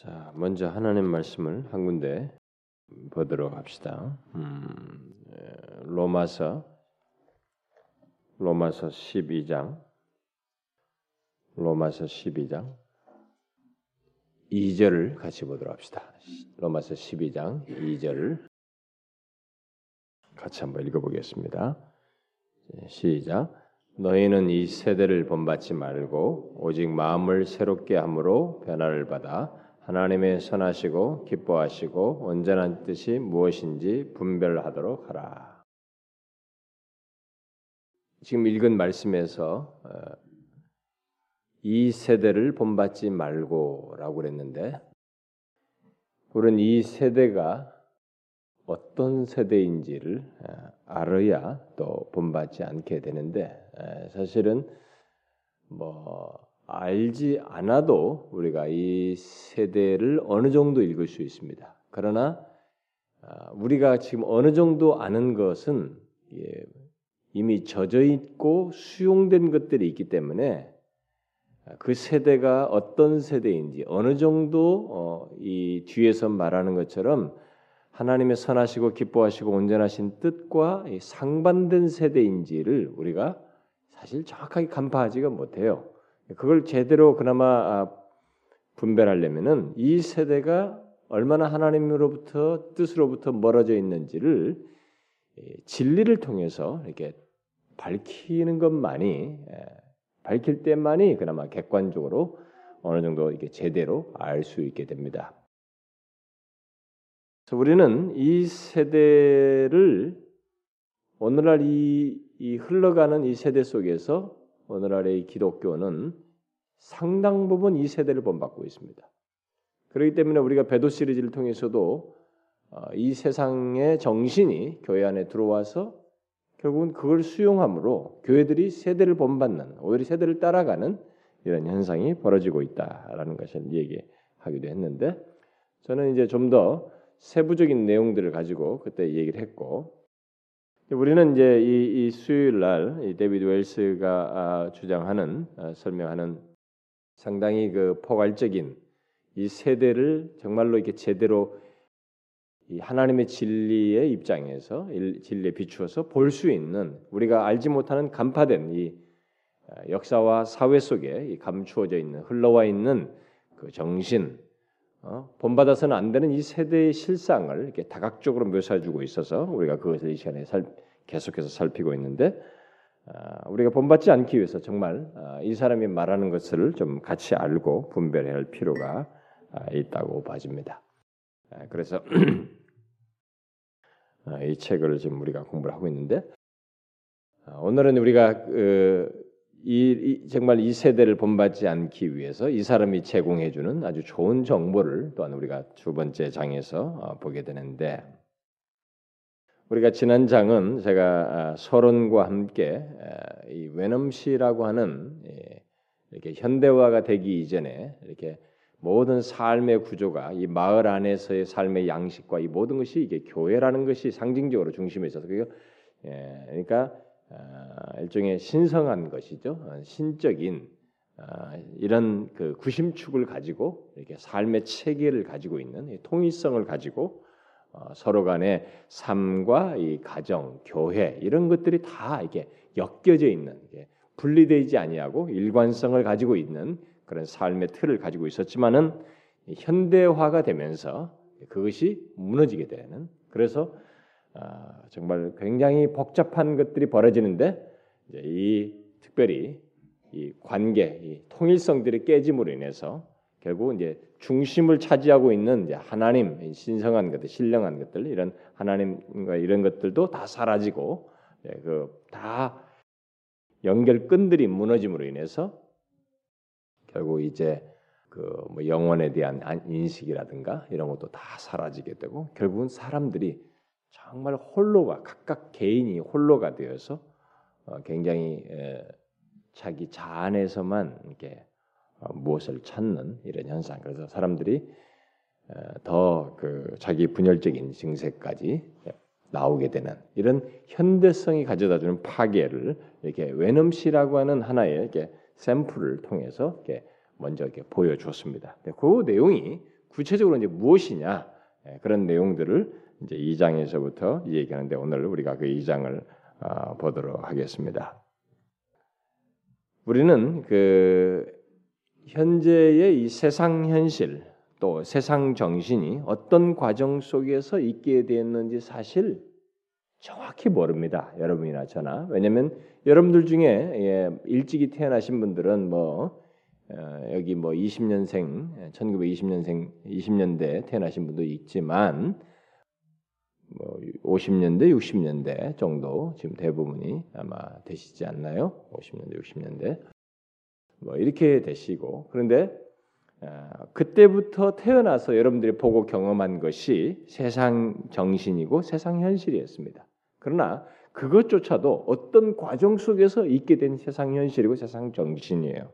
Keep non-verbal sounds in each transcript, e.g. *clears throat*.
자, 먼저 하나님 말씀을 한 군데 보도록 합시다. 음, 로마서 로마서 12장 로마서 12장 2절을 같이 보도록 합시다. 로마서 12장 2절을 같이 한번 읽어보겠습니다. 시작. 너희는 이 세대를 본받지 말고 오직 마음을 새롭게 함으로 변화를 받아 하나님의 선하시고 기뻐하시고 온전한 뜻이 무엇인지 분별하도록 하라. 지금 읽은 말씀에서 어, 이 세대를 본받지 말고라고 그랬는데 우리는 이 세대가 어떤 세대인지를 알아야 또 본받지 않게 되는데 사실은 뭐 알지 않아도 우리가 이 세대를 어느 정도 읽을 수 있습니다. 그러나 아, 우리가 지금 어느 정도 아는 것은 이미 젖어 있고 수용된 것들이 있기 때문에 그 세대가 어떤 세대인지 어느 정도 어, 이 뒤에서 말하는 것처럼 하나님의 선하시고 기뻐하시고 온전하신 뜻과 상반된 세대인지를 우리가 사실 정확하게 간파하지가 못해요. 그걸 제대로 그나마 아, 분별하려면은 이 세대가 얼마나 하나님으로부터 뜻으로부터 멀어져 있는지를 진리를 통해서 이렇게 밝히는 것만이 밝힐 때만이 그나마 객관적으로 어느 정도 이게 제대로 알 수 있게 됩니다. 우리는 이 세대를 오늘날 이, 이 흘러가는 이 세대 속에서 오늘날의 기독교는 상당 부분 이 세대를 본받고 있습니다. 그렇기 때문에 우리가 배도 시리즈를 통해서도 어, 이 세상의 정신이 교회 안에 들어와서 결국은 그걸 수용함으로 교회들이 세대를 본받는 오히려 세대를 따라가는 이런 현상이 벌어지고 있다라는 것을 얘기하기도 했는데 저는 이제 좀 더 세부적인 내용들을 가지고 그때 얘기를 했고 우리는 이제 이, 이 수요일 날 데비드 웰스가 아, 주장하는 아, 설명하는 상당히 그 포괄적인 이 세대를 정말로 이렇게 제대로 이 하나님의 진리의 입장에서 진리에 비추어서 볼 수 있는 우리가 알지 못하는 간파된 이 아, 역사와 사회 속에 감추어져 있는 흘러와 있는 그 정신 어? 본받아서는 안 되는 이 세대의 실상을 이렇게 다각적으로 묘사해주고 있어서 우리가 그것을 이 시간에 살, 계속해서 살피고 있는데 아, 우리가 본받지 않기 위해서 정말 아, 이 사람이 말하는 것을 좀 같이 알고 분별해야 할 필요가 아, 있다고 봐집니다. 그래서 *clears throat* 이 책을 지금 우리가 공부를 하고 있는데 오늘은 우리가 그 이, 이, 정말 이 세대를 본받지 않기 위해서 이 사람이 제공해주는 아주 좋은 정보를 또한 우리가 두 번째 장에서 어, 보게 되는데 우리가 지난 장은 제가 아, 서론과 함께 이 웨넘시라고 하는 예, 이렇게 현대화가 되기 이전에 이렇게 모든 삶의 구조가 이 마을 안에서의 삶의 양식과 이 모든 것이 이게 교회라는 것이 상징적으로 중심에 있어서 그 그러니까 아, 일종의 신성한 것이죠. 어, 신적인 아, 이런 그 구심축을 가지고 이렇게 삶의 체계를 가지고 있는 통일성을 가지고 어, 서로 간의 삶과 이 가정, 교회 이런 것들이 다 이게 엮여져 있는 분리되지 아니하고 일관성을 가지고 있는 그런 삶의 틀을 가지고 있었지만은 현대화가 되면서 그것이 무너지게 되는 그래서 아, 정말 굉장히 복잡한 것들이 벌어지는데 이 특별히 이 관계, 이 통일성들이 깨짐으로 인해서 결국 이제 중심을 차지하고 있는 이제 하나님 신성한 것들, 신령한 것들 이런 하나님과 이런 것들도 다 사라지고 예, 그다 연결 끈들이 무너짐으로 인해서 결국 이제 그 뭐 영혼에 대한 인식이라든가 이런 것도 다 사라지게 되고 결국은 사람들이 정말 홀로가 각각 개인이 홀로가 되어서 어, 굉장히 자기 자 안에서만 이렇게 어, 무엇을 찾는 이런 현상. 그래서 사람들이 더 그 자기 분열적인 증세까지 나오게 되는 이런 현대성이 가져다주는 파괴를 이렇게 웨넘시라고 하는 하나의 이렇게 샘플을 통해서 이렇게 먼저 이렇게 보여줬습니다. 그 내용이 구체적으로 이제 무엇이냐 예, 그런 내용들을 이제 2장에서부터 얘기하는데 오늘 우리가 그 2장을 아, 보도록 하겠습니다. 우리는 그 현재의 이 세상 현실 또 세상 정신이 어떤 과정 속에서 있게 되었는지 사실 정확히 모릅니다. 여러분이나 저나. 왜냐하면 여러분들 중에 예, 일찍이 태어나신 분들은 뭐 어, 여기 뭐 20년생, 1920년생, 20년대 태어나신 분도 있지만 뭐 50년대, 60년대 정도 지금 대부분이 아마 되시지 않나요? 50년대, 60년대 뭐 이렇게 되시고 그런데 어, 그때부터 태어나서 여러분들이 보고 경험한 것이 세상 정신이고 세상 현실이었습니다. 그러나 그것조차도 어떤 과정 속에서 있게 된 세상 현실이고 세상 정신이에요.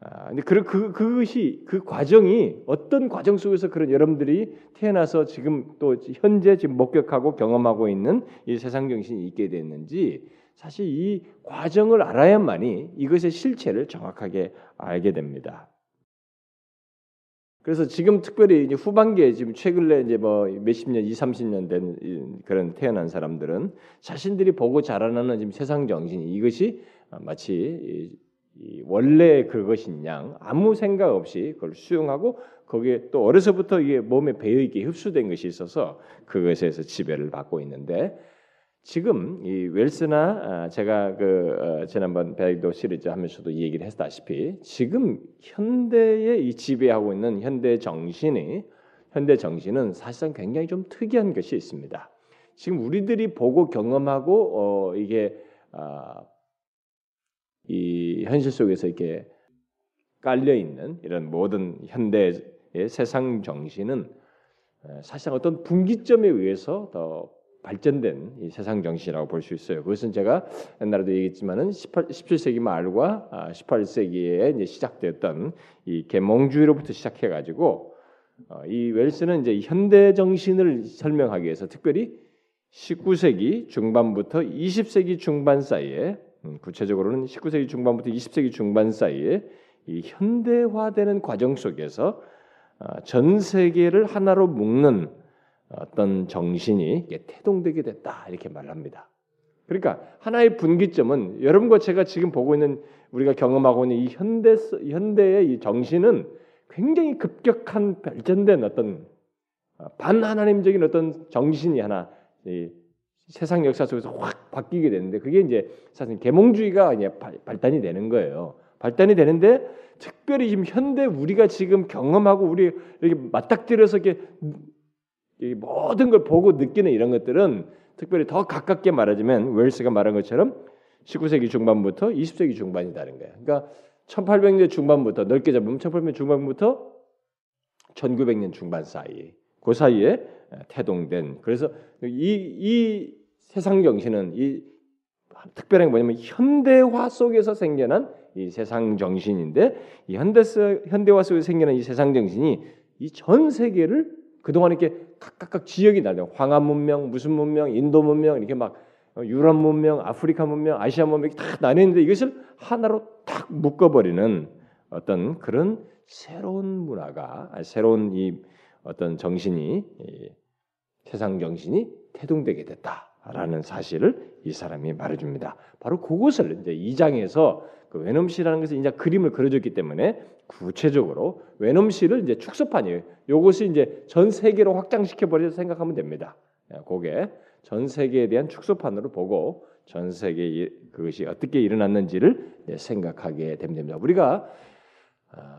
아, 근데 그, 그, 그것이 그 과정이 어떤 과정 속에서 그런 여러분들이 태어나서 지금 또 현재 지금 목격하고 경험하고 있는 이 세상 정신이 있게 됐는지 사실 이 과정을 알아야만이 이것의 실체를 정확하게 알게 됩니다. 그래서 지금 특별히 이제 후반기에 지금 최근에 이제 뭐 몇십 년, 2, 30년 된 그런 태어난 사람들은 자신들이 보고 자라나는 지금 세상 정신이 이것이 마치 원래 그것인 양 아무 생각 없이 그걸 수용하고 거기에 또 어려서부터 이게 몸에 배어 있게 흡수된 것이 있어서 그것에서 지배를 받고 있는데 지금 이 웰스나 아, 제가 그 어, 지난번 베이도 시리즈 하면서도 이 얘기를 했다시피 지금 현대에 이 지배하고 있는 현대 정신이 현대 정신은 사실상 굉장히 좀 특이한 것이 있습니다. 지금 우리들이 보고 경험하고 어 이게 아, 이 현실 속에서 이렇게 깔려 있는 이런 모든 현대의 세상 정신은 사실상 어떤 분기점에 의해서 더 발전된 이 세상 정신이라고 볼 수 있어요. 그것은 제가 옛날에도 얘기했지만은 18, 17세기 말과 18세기에 아, 이제 시작됐던 이 계몽주의로부터 시작해 가지고 어, 이 웰스는 이제 현대 정신을 설명하기 위해서 특별히 19세기 중반부터 20세기 중반 사이에 음, 구체적으로는 19세기 중반부터 20세기 중반 사이에 이 현대화되는 과정 속에서 아, 전 세계를 하나로 묶는 어떤 정신이 태동되게 됐다 이렇게 말합니다. 그러니까 하나의 분기점은 여러분과 제가 지금 보고 있는 우리가 경험하고 있는 이 현대 현대의 이 정신은 굉장히 급격한 발전된 어떤 어, 반하나님적인 어떤 정신이 하나 세상 역사 속에서 확 바뀌게 되는데 그게 이제 사실 계몽주의가 이제 발단이 되는 거예요. 발단이 되는데 특별히 지금 현대 우리가 지금 경험하고 우리 이렇게 맞닥뜨려서 이렇게 이 모든 걸 보고 느끼는 이런 것들은 특별히 더 가깝게 말하자면 웰스가 말한 것처럼 19세기 중반부터 20세기 중반이다는 거예요. 그러니까 1800년 중반부터 넓게 잡으면 1800년 중반부터 1900년 중반 사이 그 사이에 태동된 그래서 이, 이 세상 정신은 이 특별한 게 뭐냐면 현대화 속에서 생겨난 이 세상 정신인데 이 현대 현대화 속에서 생겨난 이 세상 정신이 이 전 세계를 그동안 이렇게 각각 지역이 나뉘어 황하 문명, 무슨 문명, 인도 문명 이렇게 막 유럽 문명, 아프리카 문명, 아시아 문명 다 나뉘는데 이것을 하나로 탁 묶어버리는 어떤 그런 새로운 문화가 새로운 이 어떤 정신이 이 세상 정신이 태동되게 됐다 라는 사실을 이 사람이 말해줍니다. 바로 그것을 이제 이 장에서 그 웨넘시라는 것을 이제 그림을 그려줬기 때문에 구체적으로 웨넘시를 이제 축소판이에요. 요것이 이제 전 세계로 확장시켜 버려서 생각하면 됩니다. 그게 예, 전 세계에 대한 축소판으로 보고 전 세계 그것이 어떻게 일어났는지를 생각하게 됩니다. 우리가 아,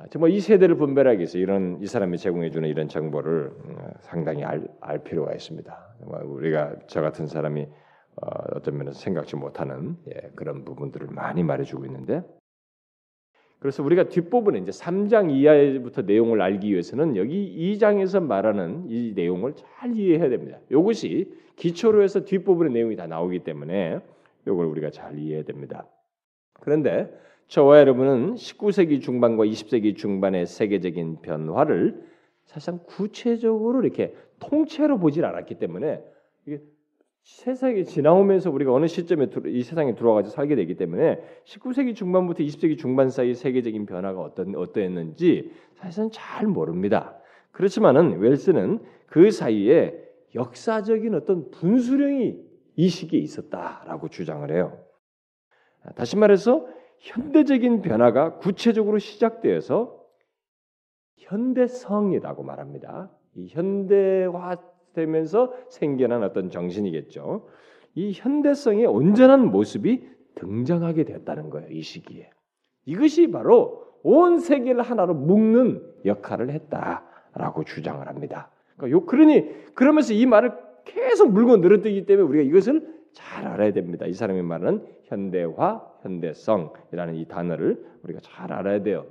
정말 이 세대를 분별하기 위해서 이런 이 사람이 제공해 주는 이런 정보를 음, 상당히 알, 알 필요가 있습니다. 우리가 저 같은 사람이 어, 어떤 면에서 생각지 못하는 예, 그런 부분들을 많이 말해주고 있는데 그래서 우리가 뒷부분에 이제 3장 이하부터 내용을 알기 위해서는 여기 2장에서 말하는 이 내용을 잘 이해해야 됩니다. 이것이 기초로 해서 뒷부분의 내용이 다 나오기 때문에 이걸 우리가 잘 이해해야 됩니다. 그런데 저와 여러분은 19세기 중반과 20세기 중반의 세계적인 변화를 사실상 구체적으로 이렇게 통째로 보질 않았기 때문에 이게 세상이 지나오면서 우리가 어느 시점에 이 세상에 들어와가지고 살게 되기 때문에 19세기 중반부터 20세기 중반 사이 세계적인 변화가 어떤 어떠했는지 사실은 잘 모릅니다. 그렇지만은 웰스는 그 사이에 역사적인 어떤 분수령이 이 시기에 있었다라고 주장을 해요. 다시 말해서 현대적인 변화가 구체적으로 시작되어서 현대성이라고 말합니다. 이 현대화되면서 생겨난 어떤 정신이겠죠. 이 현대성의 온전한 모습이 등장하게 되었다는 거예요. 이 시기에. 이것이 바로 온 세계를 하나로 묶는 역할을 했다라고 주장을 합니다. 그러니까 요 그러니 그러면서 이 말을 계속 물고 늘어뜨기 때문에 우리가 이것을 잘 알아야 됩니다. 이 사람이 말하는 현대화, 현대성이라는 이 단어를 우리가 잘 알아야 돼요.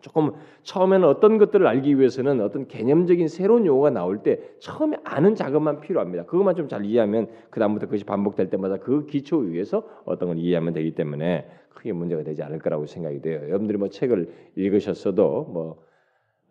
조금 처음에는 어떤 것들을 알기 위해서는 어떤 개념적인 새로운 용어가 나올 때 처음에 아는 작업만 필요합니다. 그것만 좀 잘 이해하면 그 다음부터 그것이 반복될 때마다 그 기초 위에서 어떤 걸 이해하면 되기 때문에 크게 문제가 되지 않을 거라고 생각이 돼요. 여러분들이 뭐 책을 읽으셨어도 뭐,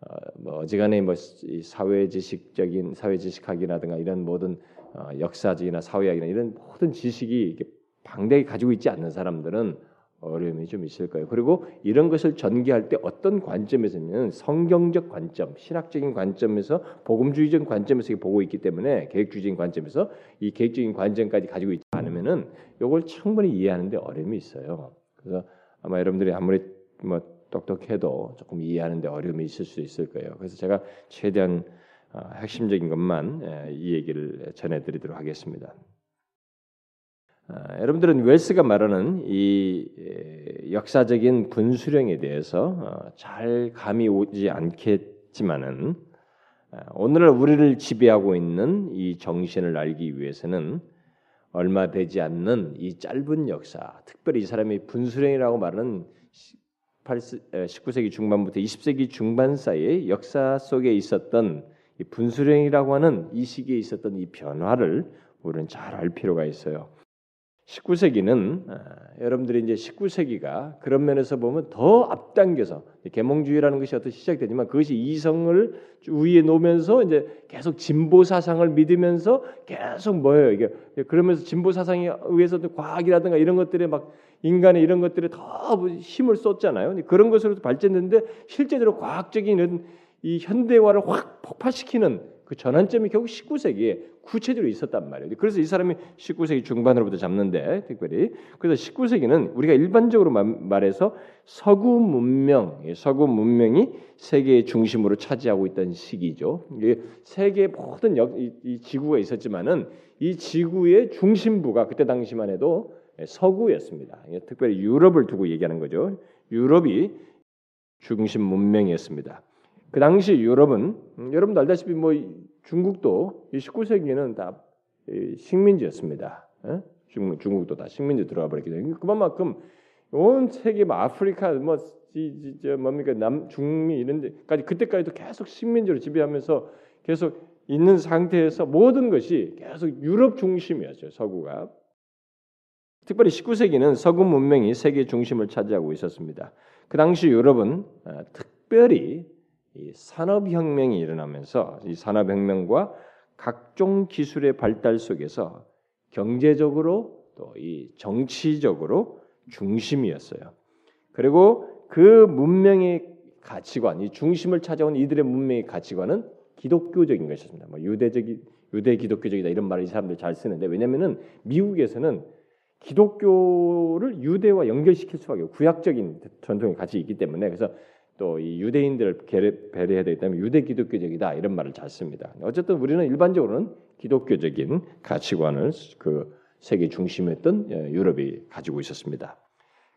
어, 뭐 어지간해 뭐 사회 지식적인 사회 지식학이라든가 이런 모든 어, 역사적이나 사회학이나 이런 모든 지식이 방대히 가지고 있지 않는 사람들은 어려움이 좀 있을 거예요. 그리고 이런 것을 전개할 때 어떤 관점에서는 성경적 관점, 신학적인 관점에서 복음주의적 관점에서 보고 있기 때문에 계획주의적인 관점에서 이 계획적인 관점까지 가지고 있지 않으면은 이걸 충분히 이해하는데 어려움이 있어요. 그래서 아마 여러분들이 아무리 뭐 똑똑해도 조금 이해하는데 어려움이 있을 수 있을 거예요. 그래서 제가 최대한 어, 핵심적인 것만 예, 이 얘기를 전해드리도록 하겠습니다. 아, 여러분들은 웰스가 말하는 이 역사적인 분수령에 대해서 어, 잘 감이 오지 않겠지만은 아, 오늘날 우리를 지배하고 있는 이 정신을 알기 위해서는 얼마 되지 않는 이 짧은 역사, 특별히 이 사람이 분수령이라고 말하는 19세기 중반부터 20세기 중반 사이의 역사 속에 있었던 이 분수령이라고 하는 이 시기에 있었던 이 변화를 우리는 잘 알 필요가 있어요. 19세기는 아, 여러분들이 이제 19세기가 그런 면에서 보면 더 앞당겨서 계몽주의라는 것이 어떻게 시작되지만 그것이 이성을 위에 놓으면서 이제 계속 진보 사상을 믿으면서 계속 뭐예요 이게 그러면서 진보 사상에 의해서 과학이라든가 이런 것들에 막 인간의 이런 것들에 더 힘을 쏟잖아요. 그런 것으로 발전했는데 실제적으로 과학적인 이 현대화를 확 폭파시키는 그 전환점이 결국 19세기에 구체적으로 있었단 말이에요. 그래서 이 사람이 19세기 중반으로부터 잡는데 특별히 그래서 19세기는 우리가 일반적으로 말해서 서구 문명, 서구 문명이 세계의 중심으로 차지하고 있던 시기죠. 세계 모든 역, 이, 이 지구가 있었지만은 이 지구의 중심부가 그때 당시만 해도 서구였습니다. 특별히 유럽을 두고 얘기하는 거죠. 유럽이 중심 문명이었습니다. 그 당시 유럽은 음, 여러분도 알다시피 뭐 중국도 19세기에는 다 식민지였습니다. 예? 중국, 중국도 다 식민지 들어가 버렸기 때문에 그만큼 온 세계 뭐 아프리카 뭐 지, 저 뭡니까 남 중미 이런 데까지 그때까지도 계속 식민지로 지배하면서 계속 있는 상태에서 모든 것이 계속 유럽 중심이었죠 서구가 특별히 19세기는 서구 문명이 세계 중심을 차지하고 있었습니다. 그 당시 유럽은 아, 특별히 이 산업혁명이 일어나면서 이 산업혁명과 각종 기술의 발달 속에서 경제적으로 또 이 정치적으로 중심이었어요. 그리고 그 문명의 가치관, 이 중심을 찾아온 이들의 문명의 가치관은 기독교적인 것이었습니다. 뭐 유대적이 유대 기독교적이다 이런 말을 이 사람들 잘 쓰는데 왜냐하면은 미국에서는 기독교를 유대와 연결시킬 수밖에 구약적인 전통이 같이 있기 때문에 그래서 또 이 유대인들을 배려해야 되기 때문에 유대 기독교적이다 이런 말을 잘 씁니다. 어쨌든 우리는 일반적으로는 기독교적인 가치관을 그 세계 중심이었던 예, 유럽이 가지고 있었습니다.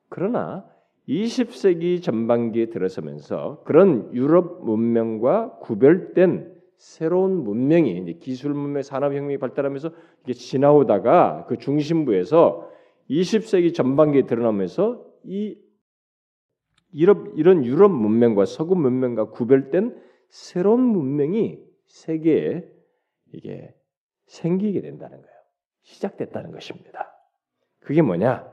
그러나 20세기 전반기에 들어서면서 그런 유럽 문명과 구별된 새로운 문명이 기술 문명, 산업 혁명이 발달하면서 이게 지나오다가 그 중심부에서 20세기 전반기에 드러나면서 이 이런, 이런 유럽 문명과 서구 문명과 구별된 새로운 문명이 세계에 이게 생기게 된다는 거예요. 시작됐다는 것입니다. 그게 뭐냐?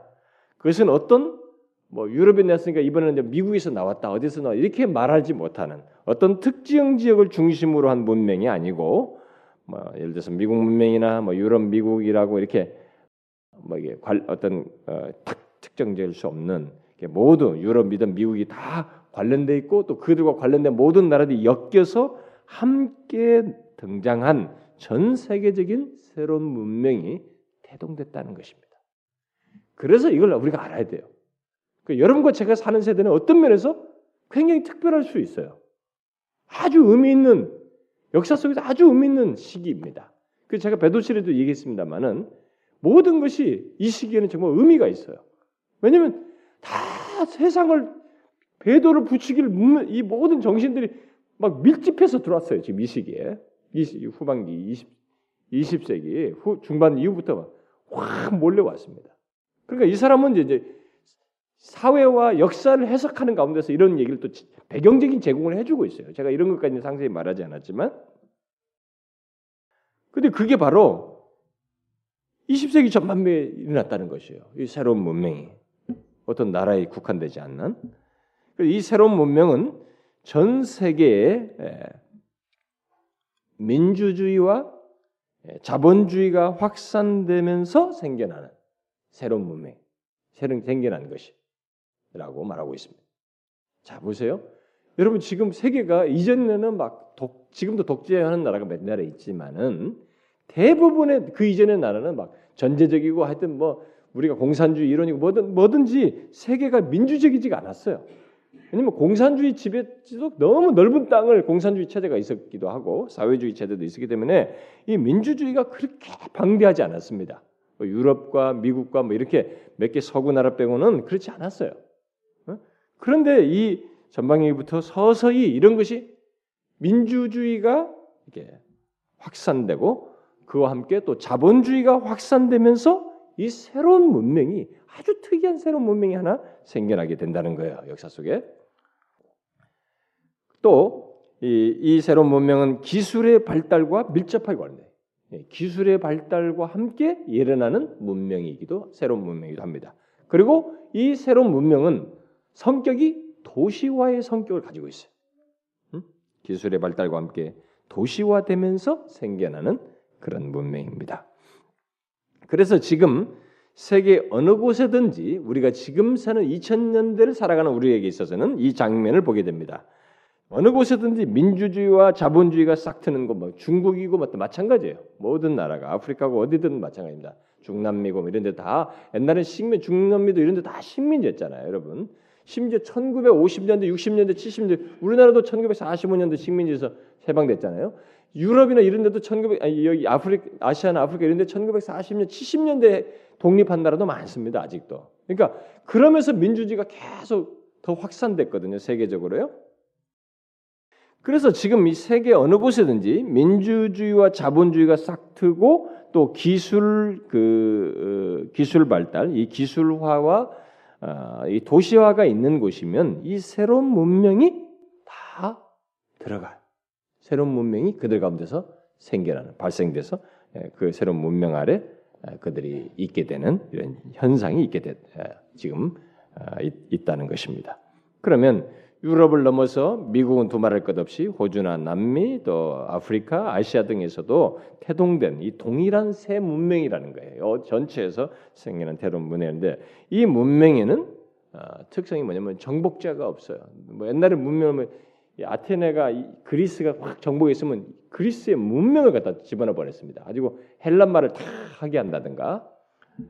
그것은 어떤 뭐 유럽에 났으니까 이번에는 미국에서 나왔다 어디서 나왔다 이렇게 말하지 못하는 어떤 특정 지역을 중심으로 한 문명이 아니고 뭐 예를 들어서 미국 문명이나 뭐 유럽 미국이라고 이렇게 뭐 이게 어떤 어, 특정될 수 없는 모두 유럽이든 미국이 다 관련돼 있고 또 그들과 관련된 모든 나라들이 엮여서 함께 등장한 전 세계적인 새로운 문명이 태동됐다는 것입니다. 그래서 이걸 우리가 알아야 돼요. 그 여러분과 제가 사는 세대는 어떤 면에서 굉장히 특별할 수 있어요. 아주 의미 있는 역사 속에서 아주 의미 있는 시기입니다. 그 제가 배도실에도 얘기했습니다만은 모든 것이 이 시기에는 정말 의미가 있어요. 왜냐하면 다 세상을 배도를 붙이기를 이 모든 정신들이 막 밀집해서 들어왔어요. 지금 이 시기에 이 후반기 20, 20세기 후 중반 이후부터 확 몰려왔습니다. 그러니까 이 사람은 이제 사회와 역사를 해석하는 가운데서 이런 얘기를 또 배경적인 제공을 해주고 있어요. 제가 이런 것까지는 상세히 말하지 않았지만, 근데 그게 바로 20세기 전반부에 일어났다는 것이에요. 이 새로운 문명이 어떤 나라에 국한되지 않는 이 새로운 문명은 전 세계에 민주주의와 자본주의가 확산되면서 생겨나는 새로운 문명, 새로 생겨난 것이라고 말하고 있습니다. 자 보세요. 여러분 지금 세계가 이전에는 막 독, 지금도 독재하는 나라가 몇 나라 있지만은 대부분의 그 이전의 나라는 막 전제적이고 하여튼 뭐 우리가 공산주의 이론이고 뭐든 뭐든지 세계가 민주적이지가 않았어요. 왜냐면 공산주의 지배지도 너무 넓은 땅을 공산주의 체제가 있었기도 하고 사회주의 체제도 있었기 때문에 이 민주주의가 그렇게 방대하지 않았습니다. 뭐 유럽과 미국과 뭐 이렇게 몇 개 서구 나라 빼고는 그렇지 않았어요. 어? 그런데 이 전방위부터 서서히 이런 것이 민주주의가 이렇게 확산되고 그와 함께 또 자본주의가 확산되면서 이 새로운 문명이 아주 특이한 새로운 문명이 하나 생겨나게 된다는 거예요. 역사 속에. 또, 이, 이 새로운 문명은 기술의 발달과 밀접하게 관련돼요. 예, 기술의 발달과 함께 일어나는 문명이기도 새로운 문명이기도 합니다. 그리고 이 새로운 문명은 성격이 도시화의 성격을 가지고 있어요. 기술의 발달과 함께 도시화되면서 생겨나는 그런 문명입니다. 그래서 지금 세계 어느 곳에든지 우리가 지금 사는 2000년대를 살아가는 우리에게 있어서는 이 장면을 보게 됩니다. 어느 곳에든지 민주주의와 자본주의가 싹 트는 곳, 뭐 중국이고 뭐 마찬가지예요. 모든 나라가 아프리카고 어디든 마찬가지입니다. 중남미고 뭐 이런 데 다 옛날에 식민 중남미도 이런 데 다 식민지였잖아요, 여러분. 심지어 1950년대, 60년대, 70년대 우리나라도 1945년도 식민지에서 해방됐잖아요. 유럽이나 이런 데도 1900 아니 여기 아프리카 아시아나 아프리카 이런 데 1940년 70년대 독립한 나라도 많습니다. 아직도. 그러니까 그러면서 민주주의가 계속 더 확산됐거든요. 세계적으로요. 그래서 지금 이 세계 어느 곳에든지 민주주의와 자본주의가 싹 트고 또 기술 그 어, 기술 발달, 이 기술화와 어, 이 도시화가 있는 곳이면 이 새로운 문명이 다 들어가요. 새로운 문명이 그들 가운데서 생겨나는 발생돼서 예, 그 새로운 문명 아래 예, 그들이 있게 되는 이런 현상이 있게 되, 예, 지금 아, 있다는 것입니다. 그러면 유럽을 넘어서 미국은 두말할 것 없이 호주나 남미 또 아프리카, 아시아 등에서도 태동된 이 동일한 새 문명이라는 거예요. 전체에서 생기는 새로운 문명인데 이 문명에는 어, 특성이 뭐냐면 정복자가 없어요. 뭐 옛날에 문명은 아테네가 그리스가 확 정복했으면 그리스의 문명을 갖다 집어넣어 버렸습니다. 가지고 헬란 말을 다 하게 한다든가.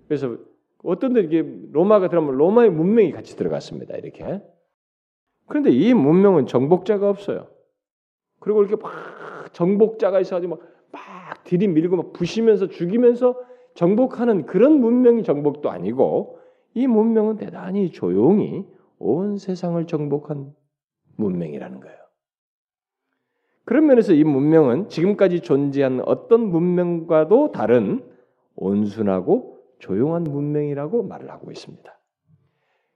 그래서 어떤 데 이게 로마가 들어가면 로마의 문명이 같이 들어갔습니다. 이렇게. 그런데 이 문명은 정복자가 없어요. 그리고 이렇게 막 정복자가 있어가지고 막, 막 들이밀고 막 부시면서 죽이면서 정복하는 그런 문명이 정복도 아니고 이 문명은 대단히 조용히 온 세상을 정복한 문명이라는 거예요. 그런 면에서 이 문명은 지금까지 존재한 어떤 문명과도 다른 온순하고 조용한 문명이라고 말을 하고 있습니다.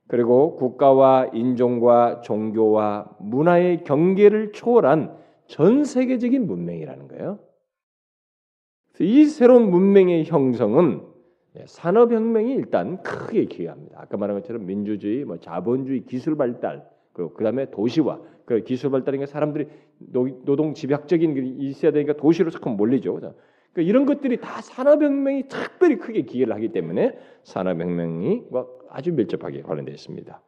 그리고 국가와 인종과 종교와 문화의 경계를 초월한 전 세계적인 문명이라는 거예요. 이 새로운 문명의 형성은 산업혁명이 일단 크게 기여합니다. 아까 말한 것처럼 민주주의, 뭐 자본주의, 기술 발달, 그 다음에 도시화, 그 기술 발달이니까 사람들이 노 동 집약적인 게 있어야 되니까 도시로 자꾸 몰리죠. 그러니까 이런 것들이 다 산업혁명이 특별히 크게 기여를 하기 때문에 산업혁명이 아주 밀접하게 관련되어 있습니다.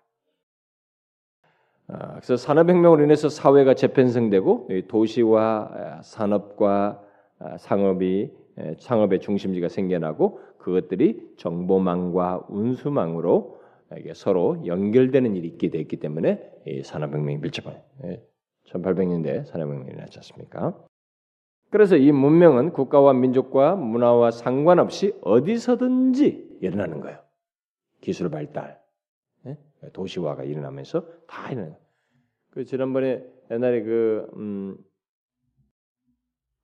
아, 그래서 산업혁명으로 인해서 사회가 재편성되고 도시와 산업과 상업이 상업의 중심지가 생겨나고 그것들이 정보망과 운수망으로 서로 연결되는 일이 있게 됐기 때문에 산업혁명이 밀접한 1800년대 산업혁명이 일어났지 않습니까? 그래서 이 문명은 국가와 민족과 문화와 상관없이 어디서든지 일어나는 거예요. 기술 발달, 도시화가 일어나면서 다 일어나요. 그 지난번에 옛날에 그 음,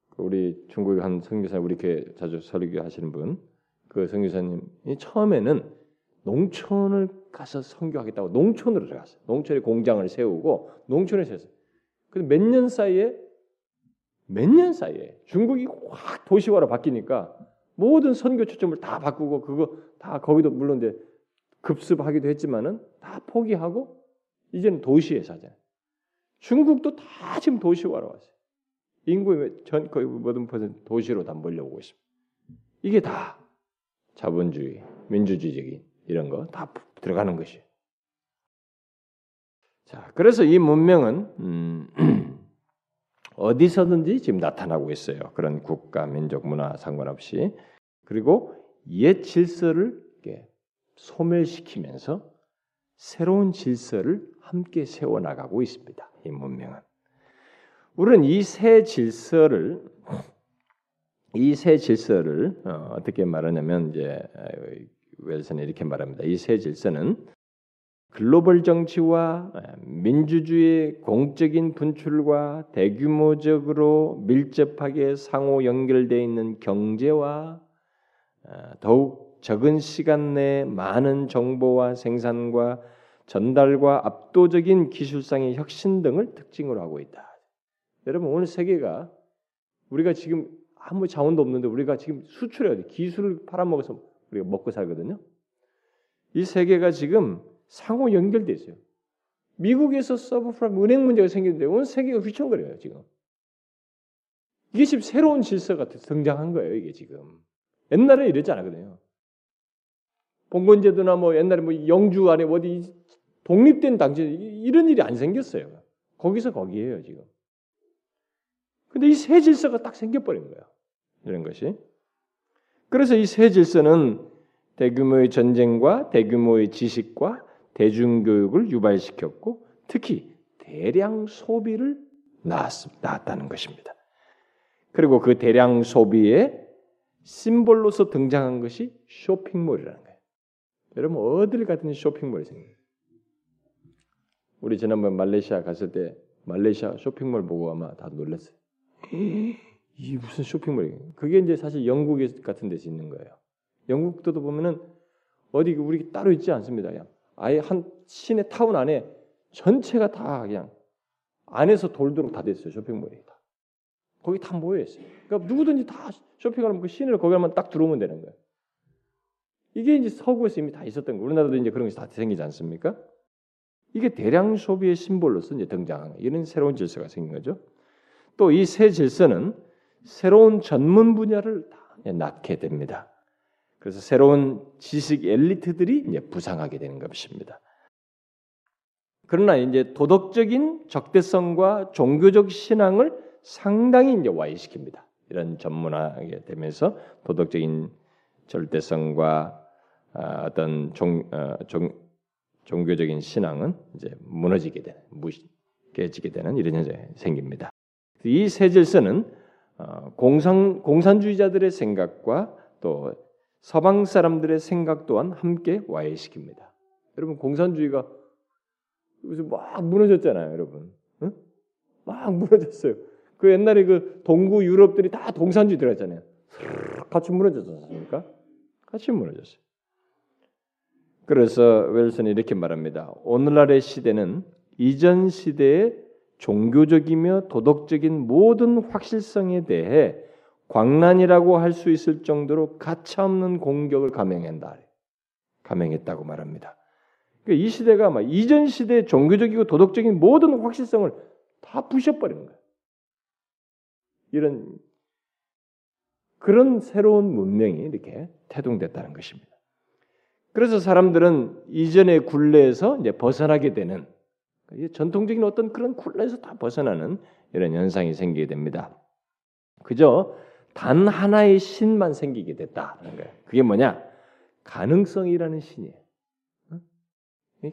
그 우리 중국의 한 선교사 우리 교 자주 설교 하시는 분, 그 선교사님이 처음에는 농촌을 가서 선교하겠다고 농촌으로 들어갔어요. 농촌에 공장을 세우고 농촌에 세웠어요. 근데 몇 년 사이에 몇 년 사이에 중국이 확 도시화로 바뀌니까 모든 선교 초점을 다 바꾸고 그거 다 거기도 물론 이제 급습하기도 했지만은 다 포기하고 이제는 도시에 사잖아요. 중국도 다 지금 도시화로 왔어요. 인구의 전 거의 모든 퍼센트 도시로 다 몰려오고 있습니다. 이게 다 자본주의, 민주주의적인 이런 거 다 들어가는 것이. 자, 그래서 이 문명은 음, *clears throat* 어디서든지 지금 나타나고 있어요. 그런 국가, 민족, 문화 상관없이 그리고 옛 질서를 소멸시키면서 새로운 질서를 함께 세워 나가고 있습니다. 이 문명은 우리는 이 새 질서를 *clears throat* 이 새 질서를 어, 떻게 말하냐면 이제 웰슨이 이렇게 말합니다. 이새 질서는 글로벌 정치와 민주주의 공적인 분출과 대규모적으로 밀접하게 상호 연결되어 있는 경제와 어, 더욱 적은 시간 내에 많은 정보와 생산과 전달과 압도적인 기술상의 혁신 등을 특징으로 하고 있다. 여러분 오늘 세계가 우리가 지금 아무 자원도 없는데 우리가 지금 수출해야 돼. 기술을 팔아먹어서 우리가 먹고 살거든요. 이 세계가 지금 상호 연결돼 있어요. 미국에서 서브프라임 은행 문제가 생겼는데 온 세계가 휘청거려요 지금. 이게 지금 새로운 질서가 등장한 거예요 이게 지금. 옛날에 이랬지 않았거든요. 봉건제도나 뭐 옛날에 뭐 영주 안에 어디 독립된 당시 이런 일이 안 생겼어요. 거기서 거기에요 지금. 근데 이 새 질서가 딱 생겨버린 거예요. 이런 것이. 그래서 이새 질서는 대규모의 전쟁과 대규모의 지식과 대중교육을 유발시켰고 특히 대량 소비를 낳았다는 것입니다. 그리고 그 대량 소비의 심볼로서 등장한 것이 쇼핑몰이라는 거예요. 여러분 어딜 가든 쇼핑몰이 생겨요. 우리 지난번 말레이시아 갔을 때 말레이시아 쇼핑몰 보고 아마 다 놀랐어요. 이 무슨 쇼핑몰이? 그게 이제 사실 영국 같은 데서 있는 거예요. 영국도 보면은 어디 우리 따로 있지 않습니다. 그냥 아예 한 시내 타운 안에 전체가 다 그냥 안에서 돌도록 다 됐어요. 쇼핑몰이 다. 거기 다 모여 있어요. 그러니까 누구든지 다 쇼핑하면 그 시내를 거기만 딱 들어오면 되는 거예요. 이게 이제 서구에서 이미 다 있었던 거예요. 우리나라도 이제 그런 것이 다 생기지 않습니까? 이게 대량 소비의 심볼로서 이제 거예요. 이런 새로운 질서가 생긴 거죠. 또 이 새 질서는 새로운 전문 분야를 다 낳게 됩니다. 그래서 새로운 지식 엘리트들이 이제 부상하게 되는 것입니다. 그러나 이제 도덕적인 적대성과 종교적 신앙을 상당히 이제 와해시킵니다. 이런 전문화하게 되면서 도덕적인 절대성과 아, 어떤 종, 어, 종, 종교적인 신앙은 이제 무너지게 되는, 무시, 깨지게 되는 이런 현상이 생깁니다. 이새 질서는 어, 공산 공산주의자들의 생각과 또 서방 사람들의 생각 또한 함께 와해시킵니다. 여러분 공산주의가 요즘 막 무너졌잖아요, 여러분. 응? 막 무너졌어요. 그 옛날에 그 동구 유럽들이 다 동산주의 들어갔잖아요. 같이 무너졌지 않습니까? 같이 무너졌어요. 그래서 웰슨이 이렇게 말합니다. 오늘날의 시대는 이전 시대의 종교적이며 도덕적인 모든 확실성에 대해 광란이라고 할 수 있을 정도로 가차없는 공격을 감행한다. 감행했다고 말합니다. 그러니까 이 시대가 막 이전 시대의 종교적이고 도덕적인 모든 확실성을 다 부셔버린 거예요. 이런 그런 새로운 문명이 이렇게 태동됐다는 것입니다. 그래서 사람들은 이전의 굴레에서 이제 벗어나게 되는 이게 전통적인 어떤 그런 굴레에서 다 벗어나는 이런 현상이 생기게 됩니다. 그저 단 하나의 신만 생기게 됐다는 거예요. 그게 뭐냐? 가능성이라는 신이에요.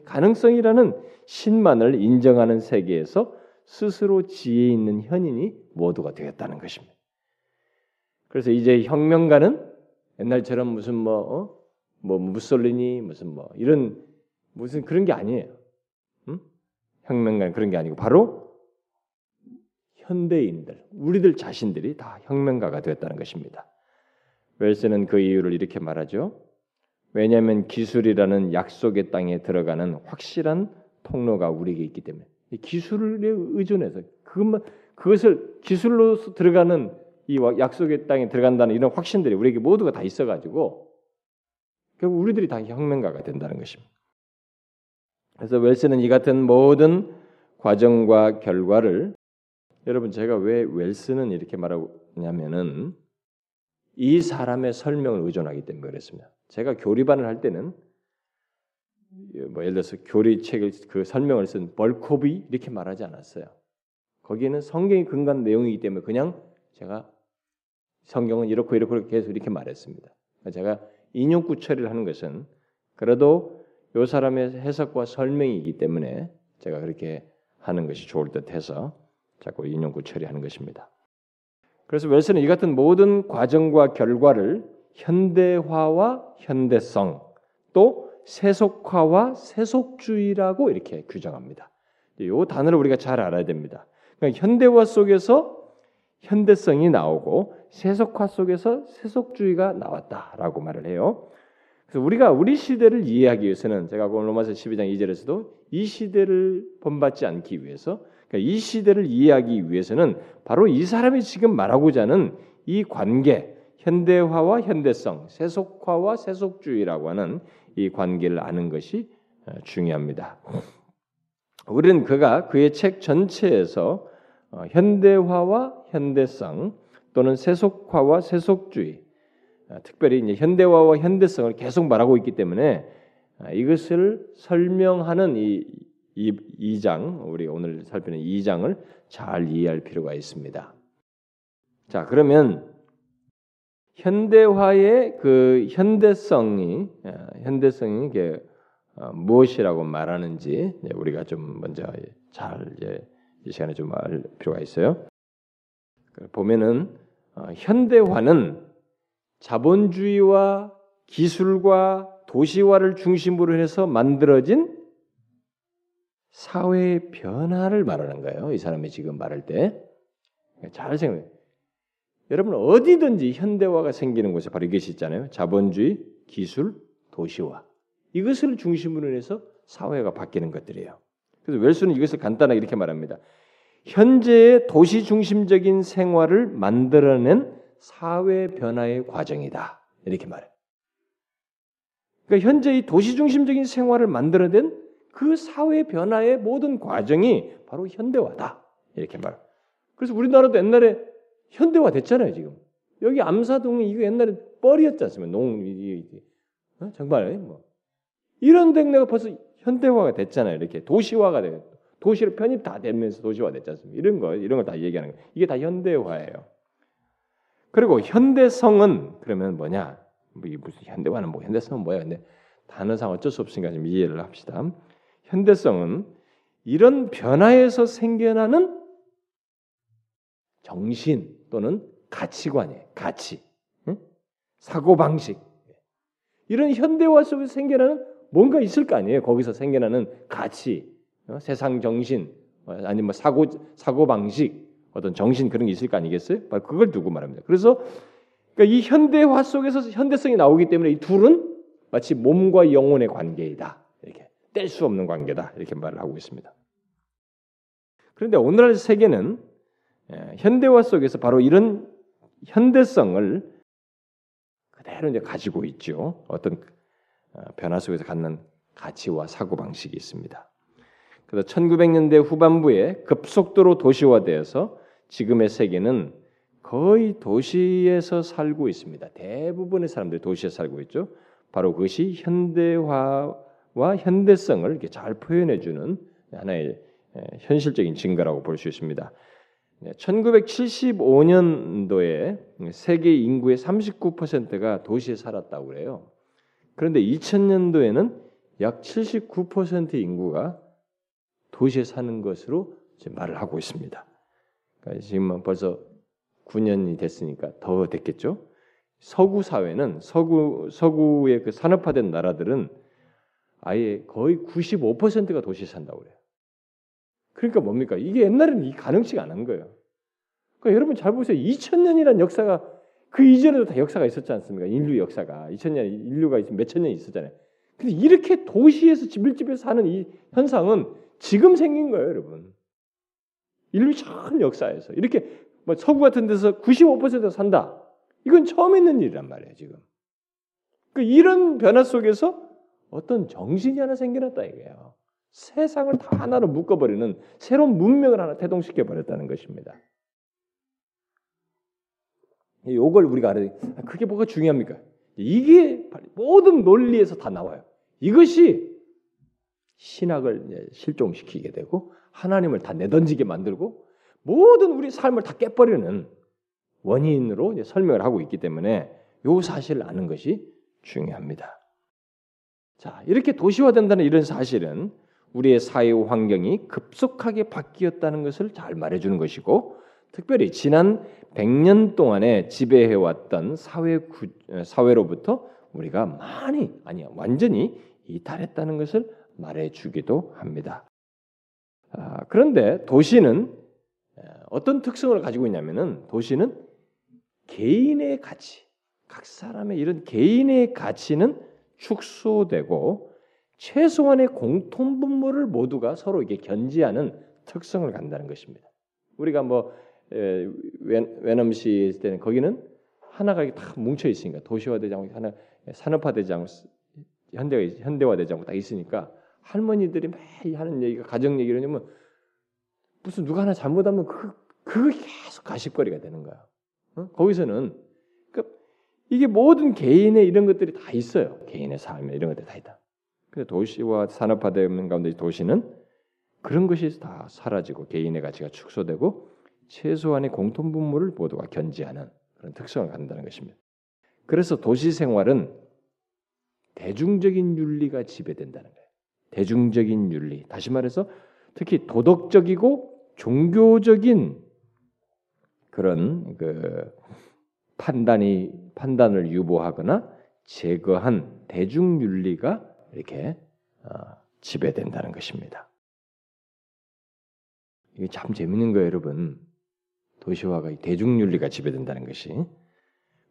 가능성이라는 신만을 인정하는 세계에서 스스로 지혜 있는 현인이 모두가 되었다는 것입니다. 그래서 이제 혁명가는 옛날처럼 무슨 뭐, 어? 뭐 무솔리니 무슨 뭐 이런 무슨 그런 게 아니에요. 응? 혁명가 그런 게 아니고 바로 현대인들, 우리들 자신들이 다 혁명가가 되었다는 것입니다. 웰스는 그 이유를 이렇게 말하죠. 왜냐하면 기술이라는 약속의 땅에 들어가는 확실한 통로가 우리에게 있기 때문에 기술에 의존해서 그것만 그것을 기술로 들어가는 이 약속의 땅에 들어간다는 이런 확신들이 우리에게 모두가 다 있어가지고 우리들이 다 혁명가가 된다는 것입니다. 그래서 웰스는 이 같은 모든 과정과 결과를 여러분 제가 왜 웰스는 이렇게 말하냐면은 이 사람의 설명을 의존하기 때문에 그랬습니다. 제가 교리반을 할 때는 뭐 예를 들어서 교리 책을 그 설명을 쓴 벌코비 이렇게 말하지 않았어요. 거기에는 성경이 근간 내용이기 때문에 그냥 제가 성경은 이렇고 이렇고 계속 이렇게 말했습니다. 제가 인용구 처리를 하는 것은 그래도 이 사람의 해석과 설명이기 때문에 제가 그렇게 하는 것이 좋을 듯해서 자꾸 인용구 처리하는 것입니다. 그래서 웰스는 이 같은 모든 과정과 결과를 현대화와 현대성 또 세속화와 세속주의라고 이렇게 규정합니다. 이 단어를 우리가 잘 알아야 됩니다. 그러니까 현대화 속에서 현대성이 나오고 세속화 속에서 세속주의가 나왔다라고 말을 해요. 그래서 우리가 우리 시대를 이해하기 위해서는 제가 오늘 로마서 12장 2절에서도 이 시대를 본받지 않기 위해서 그러니까 이 시대를 이해하기 위해서는 바로 이 사람이 지금 말하고자 하는 이 관계, 현대화와 현대성, 세속화와 세속주의라고 하는 이 관계를 아는 것이 어, 중요합니다. 우리는 그가 그의 책 전체에서 어, 현대화와 현대성 또는 세속화와 세속주의, 어, 특별히 이제 현대화와 현대성을 계속 말하고 있기 때문에 이것을 설명하는 이 2장 우리 오늘 살피는 2장을 잘 이해할 필요가 있습니다. 자, 그러면 현대화의 그 현대성이 예, 현대성이 이게 어, 무엇이라고 말하는지 우리가 좀 먼저 잘 이제 이 시간에 좀 알 필요가 있어요. 보면은 어, 현대화는 자본주의와 기술과 도시화를 중심으로 해서 만들어진 사회의 변화를 말하는 거예요. 이 사람이 지금 말할 때. 잘 생각해. 여러분 어디든지 현대화가 생기는 곳에 바로 이것이 있잖아요. 자본주의, 기술, 도시화. 이것을 중심으로 해서 사회가 바뀌는 것들이에요. 그래서 웰스는 이것을 간단하게 이렇게 말합니다. 현재의 도시 중심적인 생활을 만들어낸 사회 변화의 과정이다. 이렇게 말해요. 그러니까 현재 이 도시 중심적인 생활을 만들어낸 그 사회 변화의 모든 과정이 바로 현대화다. 이렇게 말. 그래서 우리나라도 옛날에 현대화 됐잖아요, 지금. 여기 암사동이 이거 옛날에 뻘이었지 않습니까? 농, 어? 정말 뭐. 이런 데가 벌써 현대화가 됐잖아요. 이렇게 도시화가 되고 도시로 편입 다 되면서 도시화 됐지 않습니까? 이런 거, 이런 걸 다 얘기하는 거예요. 이게 다 현대화예요. 그리고 현대성은 그러면 뭐냐? 뭐 무슨 현대화는 뭐 현대성은 뭐야? 근데 단어상 어쩔 수 없으니까 좀 이해를 합시다. 현대성은 이런 변화에서 생겨나는 정신 또는 가치관이에요. 가치, 사고 방식. 이런 현대화 속에서 생겨나는 뭔가 있을 거 아니에요. 거기서 생겨나는 가치, 어? 세상 정신, 어, 아니면 뭐 사고 사고 방식, 어떤 정신 그런 게 있을 거 아니겠어요? 바로 그걸 두고 말합니다. 그래서 그러니까 이 현대화 속에서 현대성이 나오기 때문에 이 둘은 마치 몸과 영혼의 관계이다. 뗄수 없는 관계다 이렇게 말을 하고 있습니다. 그런데 오늘날 세계는 예, 현대화 속에서 바로 이런 현대성을 그대로 이제 가지고 있죠. 어떤 어, 변화 속에서 갖는 가치와 사고 방식이 있습니다. 그래서 1900년대 후반부에 급속도로 도시화되어서 지금의 세계는 거의 도시에서 살고 있습니다. 대부분의 사람들이 도시에 살고 있죠. 바로 그것이 현대화 와 현대성을 이렇게 잘 표현해 주는 하나의 현실적인 증거라고 볼 수 있습니다. 1975년도에 세계 인구의 39%가 도시에 살았다고 그래요. 그런데 2000년도에는 약 79% 인구가 도시에 사는 것으로 말을 하고 있습니다. 그러니까 지금 벌써 9년이 됐으니까 더 됐겠죠. 서구 사회는 서구 서구의 그 산업화된 나라들은 아예 거의 95%가 도시에 산다고 그래요. 그러니까 뭡니까? 이게 옛날에는 이 가능치가 않은 거예요. 그러니까 여러분 잘 보세요. 2000년이라는 역사가 그 이전에도 다 역사가 있었지 않습니까? 인류 역사가 2000년 인류가 몇천 년 있었잖아요. 근데 이렇게 도시에서 집일집에서 사는 이 현상은 지금 생긴 거예요, 여러분. 인류 전 역사에서 이렇게 뭐 서구 같은 데서 95% 산다. 이건 처음 있는 일이란 말이에요, 지금. 그 이런 변화 속에서 어떤 정신이 하나 생겨났다 이거예요. 세상을 다 하나로 묶어버리는 새로운 문명을 하나 태동시켜 버렸다는 것입니다. 이걸 우리가 알아야 돼. 그게 뭐가 중요합니까? 이게 모든 논리에서 다 나와요. 이것이 신학을 실종시키게 되고 하나님을 다 내던지게 만들고 모든 우리 삶을 다 깨버리는 원인으로 설명을 하고 있기 때문에 이 사실을 아는 것이 중요합니다. 자, 이렇게 도시화된다는 이런 사실은 우리의 사회 환경이 급속하게 바뀌었다는 것을 잘 말해주는 것이고, 특별히 지난 100년 동안에 지배해왔던 사회 구, 사회로부터 우리가 많이 아니 완전히 이탈했다는 것을 말해주기도 합니다. 아, 그런데 도시는 어떤 특성을 가지고 있냐면은 도시는 개인의 가치, 각 사람의 이런 개인의 가치는 축소되고 최소한의 공통 분모를 모두가 서로 이게 견지하는 특성을 갖는다는 것입니다. 우리가 뭐 웨넘시 있을 때는 거기는 하나가 다 뭉쳐 있으니까 도시화되지 않고 하나 산업화되지 않고 현대 현대화되지 않고 다 있으니까 할머니들이 매일 하는 얘기가 가정 얘기를 하면 무슨 누가 하나 잘못하면 그 그게 계속 가십거리가 되는 거야. 어? 거기서는 그러니까 이게 모든 개인의 이런 것들이 다 있어요. 개인의 삶에 이런 것들이 다 있다. 근데 도시와 산업화되는 가운데 도시는 그런 것이 다 사라지고 개인의 가치가 축소되고 최소한의 공통 분모를 모두가 견지하는 그런 특성을 갖는다는 것입니다. 그래서 도시 생활은 대중적인 윤리가 지배된다는 거예요. 대중적인 윤리. 다시 말해서 특히 도덕적이고 종교적인 그런 그 판단이 판단을 유보하거나 제거한 대중 윤리가 이렇게 어, 지배된다는 것입니다. 이게 참 재밌는 거예요, 여러분. 도시화가 대중 윤리가 지배된다는 것이.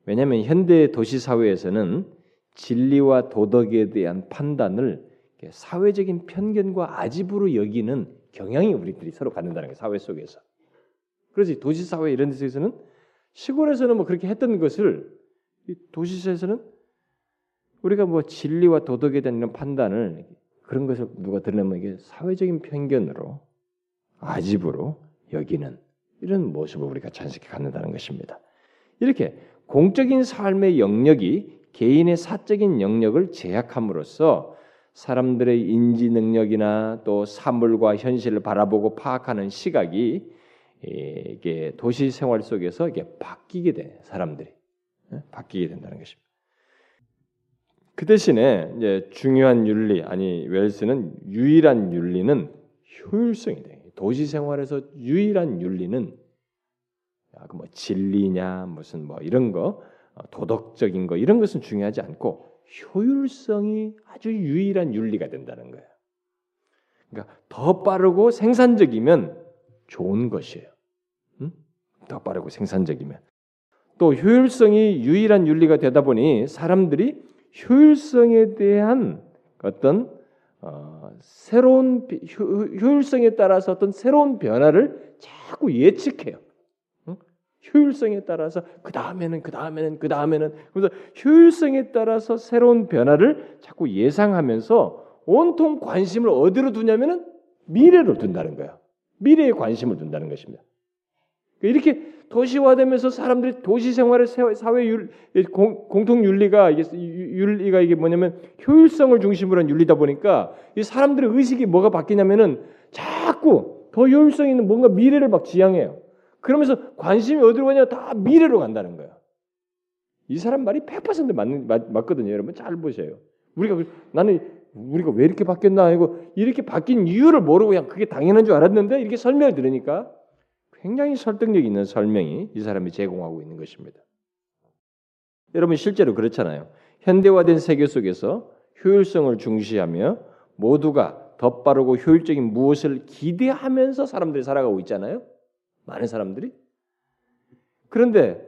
왜냐하면 현대 도시 사회에서는 진리와 도덕에 대한 판단을 사회적인 편견과 아집으로 여기는 경향이 우리들이 서로 갖는다는 거예요, 사회 속에서. 그래서 도시 사회 이런 데서는 시골에서는 뭐 그렇게 했던 것을 도시에서는 우리가 뭐 진리와 도덕에 대한 이런 판단을 그런 것을 누가 들으면 이게 사회적인 편견으로 아집으로 여기는 이런 모습을 우리가 자연스럽게 갖는다는 것입니다. 이렇게 공적인 삶의 영역이 개인의 사적인 영역을 제약함으로써 사람들의 인지 능력이나 또 사물과 현실을 바라보고 파악하는 시각이 이게 도시 생활 속에서 이게 바뀌게 돼 사람들이 예? 바뀌게 된다는 것입니다. 그 대신에 이제 중요한 윤리 아니 웰스는 유일한 윤리는 효율성이 돼. 도시 생활에서 유일한 윤리는 뭐 진리냐 무슨 뭐 이런 거 어, 도덕적인 거 이런 것은 중요하지 않고 효율성이 아주 유일한 윤리가 된다는 거예요. 그러니까 더 빠르고 생산적이면 좋은 것이에요. 응? 더 빠르고 생산적이면 또 효율성이 유일한 윤리가 되다 보니 사람들이 효율성에 대한 어떤 어, 새로운 효 율성에 따라서 어떤 새로운 변화를 자꾸 예측해요. 효율성에 따라서 그 다음에는 그 다음에는 그 다음에는 그래서 효율성에 따라서 새로운 변화를 자꾸 예상하면서 온통 관심을 어디로 두냐면은 미래로 둔다는 거예요. 미래에 관심을 둔다는 것입니다. 그러니까 이렇게 도시화되면서 사람들이 도시 생활의 사회 윤 공통 윤리가 이게 윤리가 이게 뭐냐면 효율성을 중심으로 한 윤리다 보니까 이 사람들의 의식이 뭐가 바뀌냐면은 자꾸 더 효율성 있는 뭔가 미래를 막 지향해요. 그러면서 관심이 어디로 가냐 다 미래로 간다는 거야. 이 사람 말이 100% 맞는 맞, 맞거든요. 여러분 잘 보세요. 우리가 나는 우리가 왜 이렇게 바뀌었나 하고 이렇게 바뀐 이유를 모르고 그냥 그게 당연한 줄 알았는데 이렇게 설명을 들으니까 굉장히 설득력 있는 설명이 이 사람이 제공하고 있는 것입니다. 여러분 실제로 그렇잖아요. 현대화된 세계 속에서 효율성을 중시하며 모두가 더 빠르고 효율적인 무엇을 기대하면서 사람들이 살아가고 있잖아요. 많은 사람들이. 그런데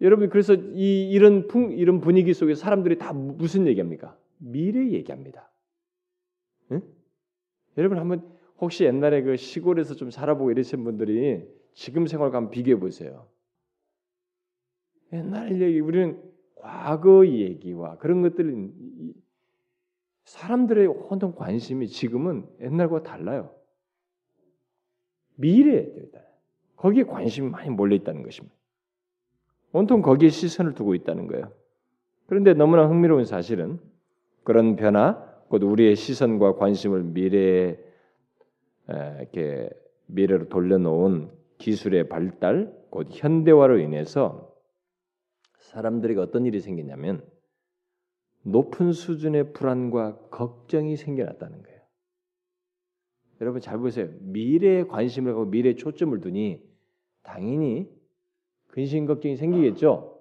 여러분 그래서 이 이런 풍 이런 분위기 속에 사람들이 다 무슨 얘기합니까? 미래 얘기합니다. 응? 여러분 한번 혹시 옛날에 그 시골에서 좀 살아보고 이러신 분들이 지금 생활과 비교해 보세요. 옛날 얘기 우리는 과거 얘기와 그런 것들은 사람들의 혼돈 관심이 지금은 옛날과 달라요. 미래에 거기에 관심이 많이 몰려 있다는 것입니다. 온통 거기에 시선을 두고 있다는 거예요. 그런데 너무나 흥미로운 사실은 그런 변화, 곧 우리의 시선과 관심을 미래에 이렇게 미래로 돌려놓은 기술의 발달, 곧 현대화로 인해서 사람들에게 어떤 일이 생기냐면 높은 수준의 불안과 걱정이 생겨났다는 거예요. 여러분 잘 보세요. 미래에 관심을 갖고 미래에 초점을 두니 당연히 근심 걱정이 생기겠죠.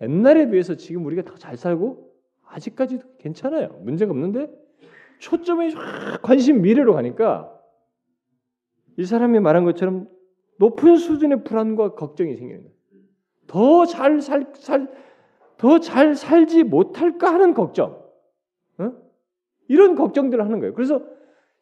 옛날에 비해서 지금 우리가 더 잘 살고 아직까지도 괜찮아요. 문제가 없는데 초점이 관심 미래로 가니까 이 사람이 말한 것처럼 높은 수준의 불안과 걱정이 생기는 거예요. 더 잘 살, 살, 더 잘 살지 못할까 하는 걱정. 어? 이런 걱정들을 하는 거예요. 그래서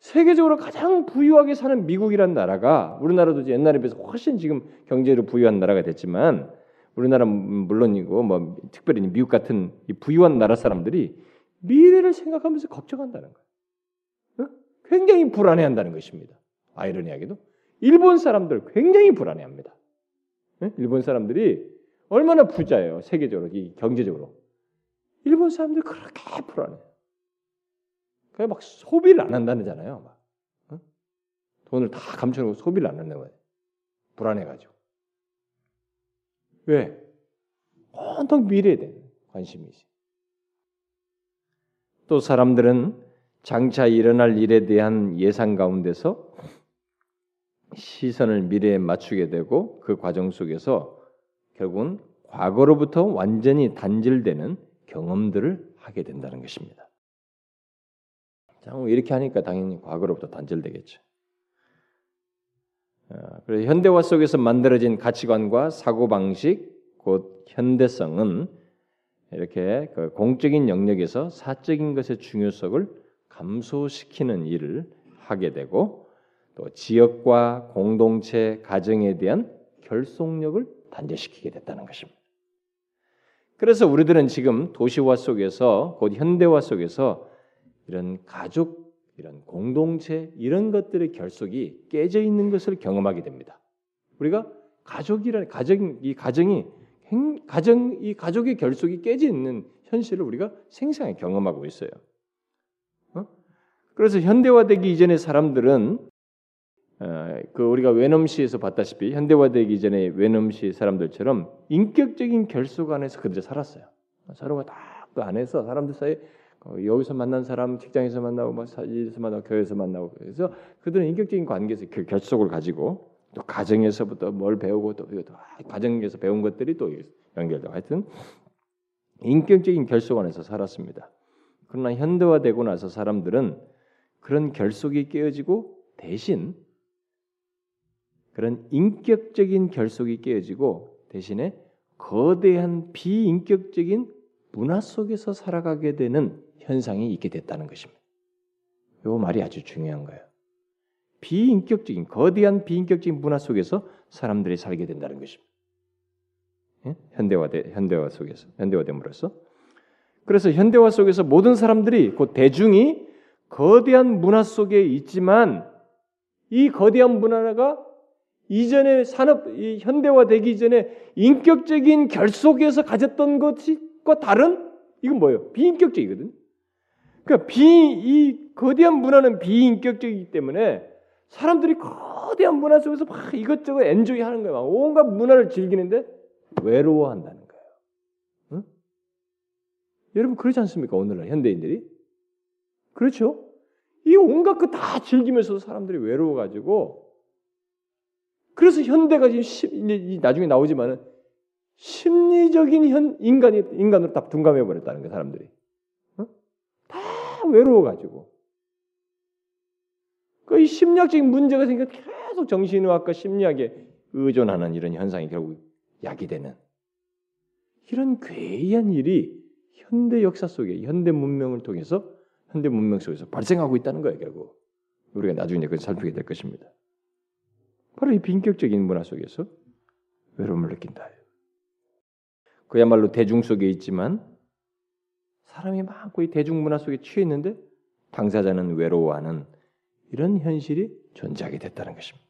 세계적으로 가장 부유하게 사는 미국이란 나라가 우리나라도 옛날에 비해서 훨씬 지금 경제로 부유한 나라가 됐지만 우리나라 물론이고 뭐 특별히 미국 같은 부유한 나라 사람들이 미래를 생각하면서 걱정한다는 거예요. 어? 굉장히 불안해한다는 것입니다. 아이러니하게도 일본 사람들 굉장히 불안해합니다. 어? 일본 사람들이 얼마나 부자예요 세계적으로 이 경제적으로 일본 사람들 그렇게 불안해요. 그냥 막 소비를 안 한다는잖아요. 막. 어? 돈을 다 감춰놓고 소비를 안 한다는 거예요. 불안해가지고. 왜? 온통 미래에 대한 관심이지. 또 사람들은 장차 일어날 일에 대한 예상 가운데서 시선을 미래에 맞추게 되고 그 과정 속에서 결국은 과거로부터 완전히 단절되는 경험들을 하게 된다는 것입니다. 자, 이렇게 하니까 당연히 과거로부터 단절되겠죠. 어, 그래서 현대화 속에서 만들어진 가치관과 사고 방식, 곧 현대성은 이렇게 그 공적인 영역에서 사적인 것의 중요성을 감소시키는 일을 하게 되고 또 지역과 공동체, 가정에 대한 결속력을 단절시키게 됐다는 것입니다. 그래서 우리들은 지금 도시화 속에서 곧 현대화 속에서 이런 가족, 이런 공동체 이런 것들의 결속이 깨져 있는 것을 경험하게 됩니다. 우리가 가족이라는 가정 이 가정이 가정 이 가족의 결속이 깨져 있는 현실을 우리가 생생하게 경험하고 있어요. 어? 그래서 현대화되기 이전의 사람들은 어, 그 우리가 웨넘시에서 봤다시피 현대화되기 전에 웨넘시 사람들처럼 인격적인 결속 안에서 그들이 살았어요. 서로가 다 그 안에서 사람들 사이에 어, 여기서 만난 사람 직장에서 만나고 뭐 사지에서 만나고 교회에서 만나고 그래서 그들은 인격적인 관계에서 그 결속을 가지고 또 가정에서부터 뭘 배우고 또, 또 가정에서 배운 것들이 또 연결되고 하여튼 인격적인 결속 안에서 살았습니다. 그러나 현대화되고 나서 사람들은 그런 결속이 깨어지고 대신 그런 인격적인 결속이 깨어지고 대신에 거대한 비인격적인 문화 속에서 살아가게 되는 현상이 있게 됐다는 것입니다. 이 말이 아주 중요한 거예요. 비인격적인 거대한 비인격적인 문화 속에서 사람들이 살게 된다는 것입니다. 예? 현대화 현대화 속에서 현대화됨으로써 그래서 현대화 속에서 모든 사람들이 곧 대중이 거대한 문화 속에 있지만 이 거대한 문화가 이전에 산업 이 현대화되기 이전에 인격적인 결속에서 가졌던 것과 다른 이건 뭐예요? 비인격적이거든. 그러니까 비이 거대한 문화는 비인격적이기 때문에 사람들이 거대한 문화 속에서 막 이것저것 엔조이 하는 거야. 온갖 문화를 즐기는데 외로워한다는 거예요. 응? 여러분 그렇지 않습니까? 오늘날 현대인들이 그렇죠? 이 온갖 거 다 즐기면서 사람들이 외로워가지고 그래서 현대가 지금 시, 나중에 나오지만은 심리적인 현, 인간이 인간으로 딱 둔감해 버렸다는 거예요 사람들이 외로워가지고 그 심리학적인 문제가 생겨 계속 정신의학과 심리학에 의존하는 이런 현상이 결국 야기되는 이런 괴이한 일이 현대 역사 속에 현대 문명을 통해서 현대 문명 속에서 발생하고 있다는 거예요 결국 우리가 나중에 그걸 살피게 될 것입니다. 바로 이 빈격적인 문화 속에서 외로움을 느낀다. 그야말로 대중 속에 있지만 사람이 많고 이 대중 문화 속에 취해 있는데 당사자는 외로워하는 이런 현실이 존재하게 됐다는 것입니다.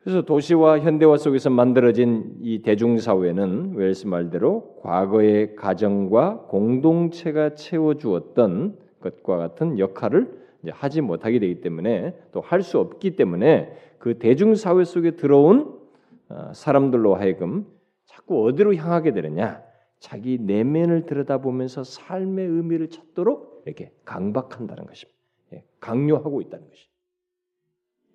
그래서 도시와 현대화 속에서 만들어진 이 대중 사회는 웰스 말대로 과거의 가정과 공동체가 채워 주었던 것과 같은 역할을 하지 못하게 되기 때문에 또 할 수 없기 때문에 그 대중 사회 속에 들어온 어, 사람들로 하여금 자꾸 어디로 향하게 되느냐? 자기 내면을 들여다보면서 삶의 의미를 찾도록 이렇게 강박한다는 것입니다. 예, 강요하고 있다는 것이.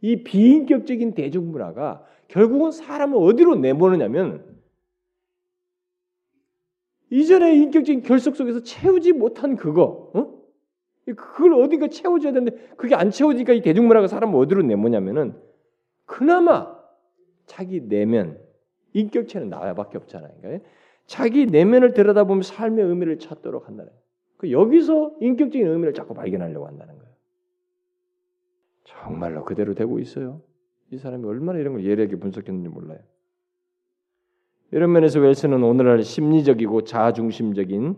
이 비인격적인 대중 문화가 결국은 사람을 어디로 내보느냐면 이전의 인격적인 결속 속에서 채우지 못한 그거, 어? 그걸 어딘가 채워줘야 되는데 그게 안 채워지니까 이 대중 문화가 사람을 어디로 내모냐면은 그나마 자기 내면 인격체는 나야밖에 없잖아요. 그러니까 자기 내면을 들여다보면 삶의 의미를 찾도록 한다는 거예요. 그 여기서 인격적인 의미를 자꾸 발견하려고 한다는 거예요. 정말로 그대로 되고 있어요. 이 사람이 얼마나 이런 걸 예리하게 분석했는지 몰라요. 이런 면에서 웰스는 오늘날 심리적이고 자아중심적인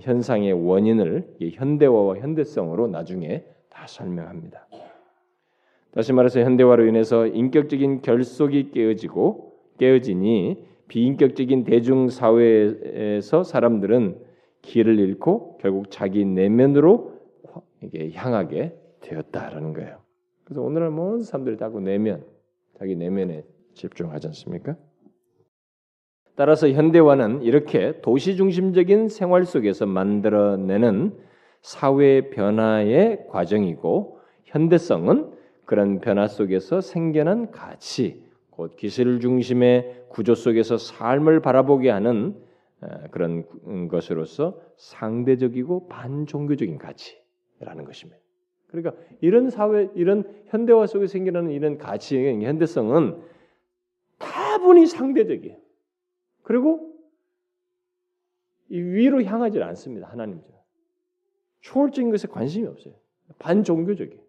현상의 원인을 현대화와 현대성으로 나중에 다 설명합니다. 다시 말해서 현대화로 인해서 인격적인 결속이 깨어지고 깨어지니 비인격적인 대중 사회에서 사람들은 길을 잃고 결국 자기 내면으로 이게 향하게 되었다라는 거예요. 그래서 오늘날 모든 사람들이 다고 내면, 자기 내면에 집중하지 않습니까? 따라서 현대화는 이렇게 도시 중심적인 생활 속에서 만들어내는 사회 변화의 과정이고 현대성은 그런 변화 속에서 생겨난 가치, 곧 기술 중심의 구조 속에서 삶을 바라보게 하는 어, 그런 것으로서 상대적이고 반종교적인 가치라는 것입니다. 그러니까 이런 사회, 이런 현대화 속에 생겨나는 이런 가치의 현대성은 다분히 상대적이에요. 그리고 위로 향하지 않습니다. 하나님처 초월적인 것에 관심이 없어요. 반종교적이에요.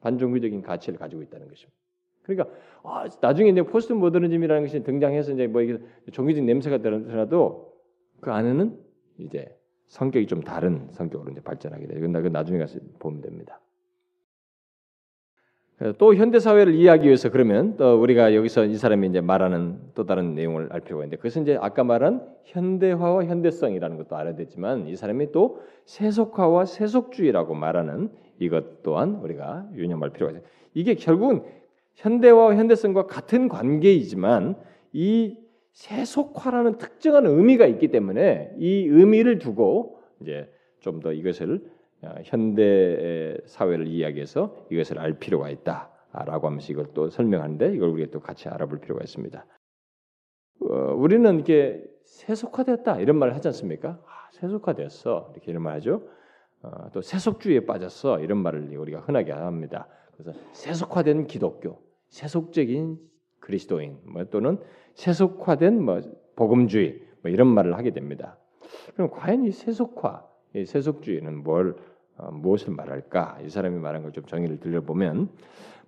반종교적인 가치를 가지고 있다는 것입니다. 그러니까 아, 나중에 이제 포스트 모더니즘이라는 것이 등장해서 이제 뭐 이게 종교적 냄새가 들더라도 그 안에는 이제 성격이 좀 다른 성격으로 이제 발전하게 돼요. 이건 나중에 가서 보면 됩니다. 또 현대 사회를 이해하기 위해서 그러면 또 우리가 여기서 이 사람이 이제 말하는 또 다른 내용을 알 필요가 있는데 그것은 이제 아까 말한 현대화와 현대성이라는 것도 알아야 되지만 이 사람이 또 세속화와 세속주의라고 말하는 이것 또한 우리가 유념할 필요가 있어요. 이게 결국은 현대화와 현대성과 같은 관계이지만 이 세속화라는 특정한 의미가 있기 때문에 이 의미를 두고 이제 좀 더 이것을 어, 현대 사회를 이야기해서 이것을 알 필요가 있다라고 하면서 이걸 또 설명하는데 이걸 우리가 또 같이 알아볼 필요가 있습니다. 어, 우리는 이렇게 세속화되었다 이런 말을 하지 않습니까? 아, 세속화되었어 이렇게 이런 말 하죠. 어, 또 세속주의에 빠졌어 이런 말을 우리가 흔하게 합니다. 그래서 세속화된 기독교, 세속적인 그리스도인 뭐 또는 세속화된 뭐 복음주의 뭐 이런 말을 하게 됩니다. 그럼 과연 이 세속화, 이 세속주의는 뭘 어, 무엇을 말할까? 이 사람이 말한 걸 좀 정의를 들려보면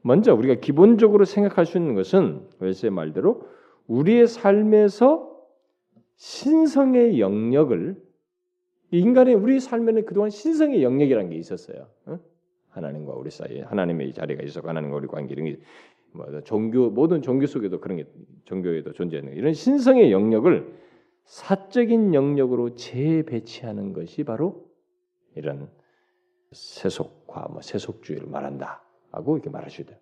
먼저 우리가 기본적으로 생각할 수 있는 것은 웰스의 말대로 우리의 삶에서 신성의 영역을 인간의 우리 삶에는 그동안 신성의 영역이라는 게 있었어요. 어? 하나님과 우리 사이에 하나님의 자리가 있었고 하나님과 우리 관계 이런 게뭐 종교 모든 종교 속에도 그런 게 종교에도 존재하는 이런 신성의 영역을 사적인 영역으로 재배치하는 것이 바로 이런 세속화, 뭐 세속주의를 말한다. 하고 이렇게 말하시죠.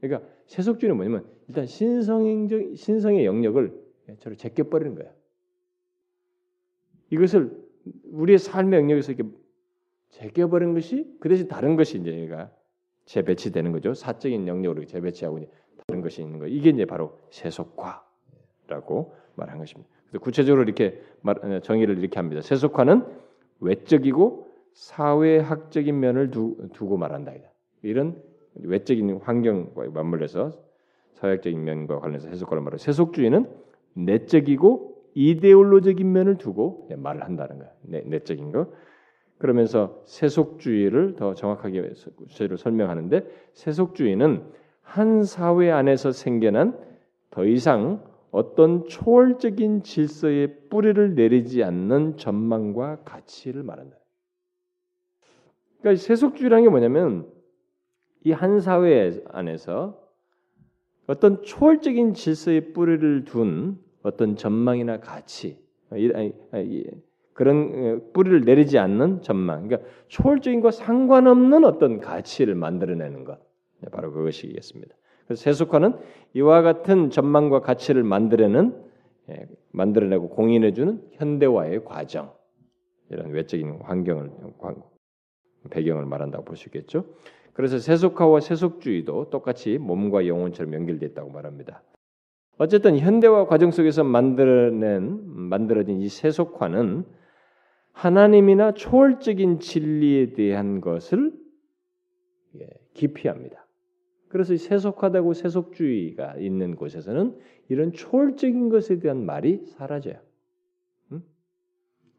그러니까 세속주의는 뭐냐면 일단 신성적 신성의 영역을 저를 제껴 버리는 거야. 이것을 우리의 삶의 영역에서 이렇게 제껴버린 것이 그 대신 다른 것이 이제 얘가 재배치되는 거죠. 사적인 영역으로 재배치하고 이제 다른 것이 있는 거. 이게 이제 바로 세속화라고 말한 것입니다. 그래서 구체적으로 이렇게 말, 정의를 이렇게 합니다. 세속화는 외적이고 사회학적인 면을 두, 고 말한다. 이런 외적인 환경과 맞물려서 사회학적인 면과 관련해서 해석과를 말해 세속주의는 내적이고 이데올로적인 면을 두고 말을 한다는 거야. 내, 내적인 거. 그러면서 세속주의를 더 정확하게 구체로 설명하는데 세속주의는 한 사회 안에서 생겨난 더 이상 어떤 초월적인 질서의 뿌리를 내리지 않는 전망과 가치를 말한다. 그러니까 세속주의라는 게 뭐냐면 이 한 사회 안에서 어떤 초월적인 질서의 뿌리를 둔 어떤 전망이나 가치 그런 어, 뿌리를 내리지 않는 전망, 그러니까 초월적인 것 상관없는 어떤 가치를 만들어내는 것, 네, 바로 그것이겠습니다. 그래서 세속화는 이와 같은 전망과 가치를 만들어내는 예, 만들어내고 공인해주는 현대화의 과정, 이런 외적인 환경을 배경을 말한다고 볼 수 있겠죠. 그래서 세속화와 세속주의도 똑같이 몸과 영혼처럼 연결되어 있다고 말합니다. 어쨌든 현대화 과정 속에서 만들어낸 만들어진 이 세속화는 하나님이나 초월적인 진리에 대한 것을 예, 기피합니다. 그래서 세속화되고 세속주의가 있는 곳에서는 이런 초월적인 것에 대한 말이 사라져요. 음?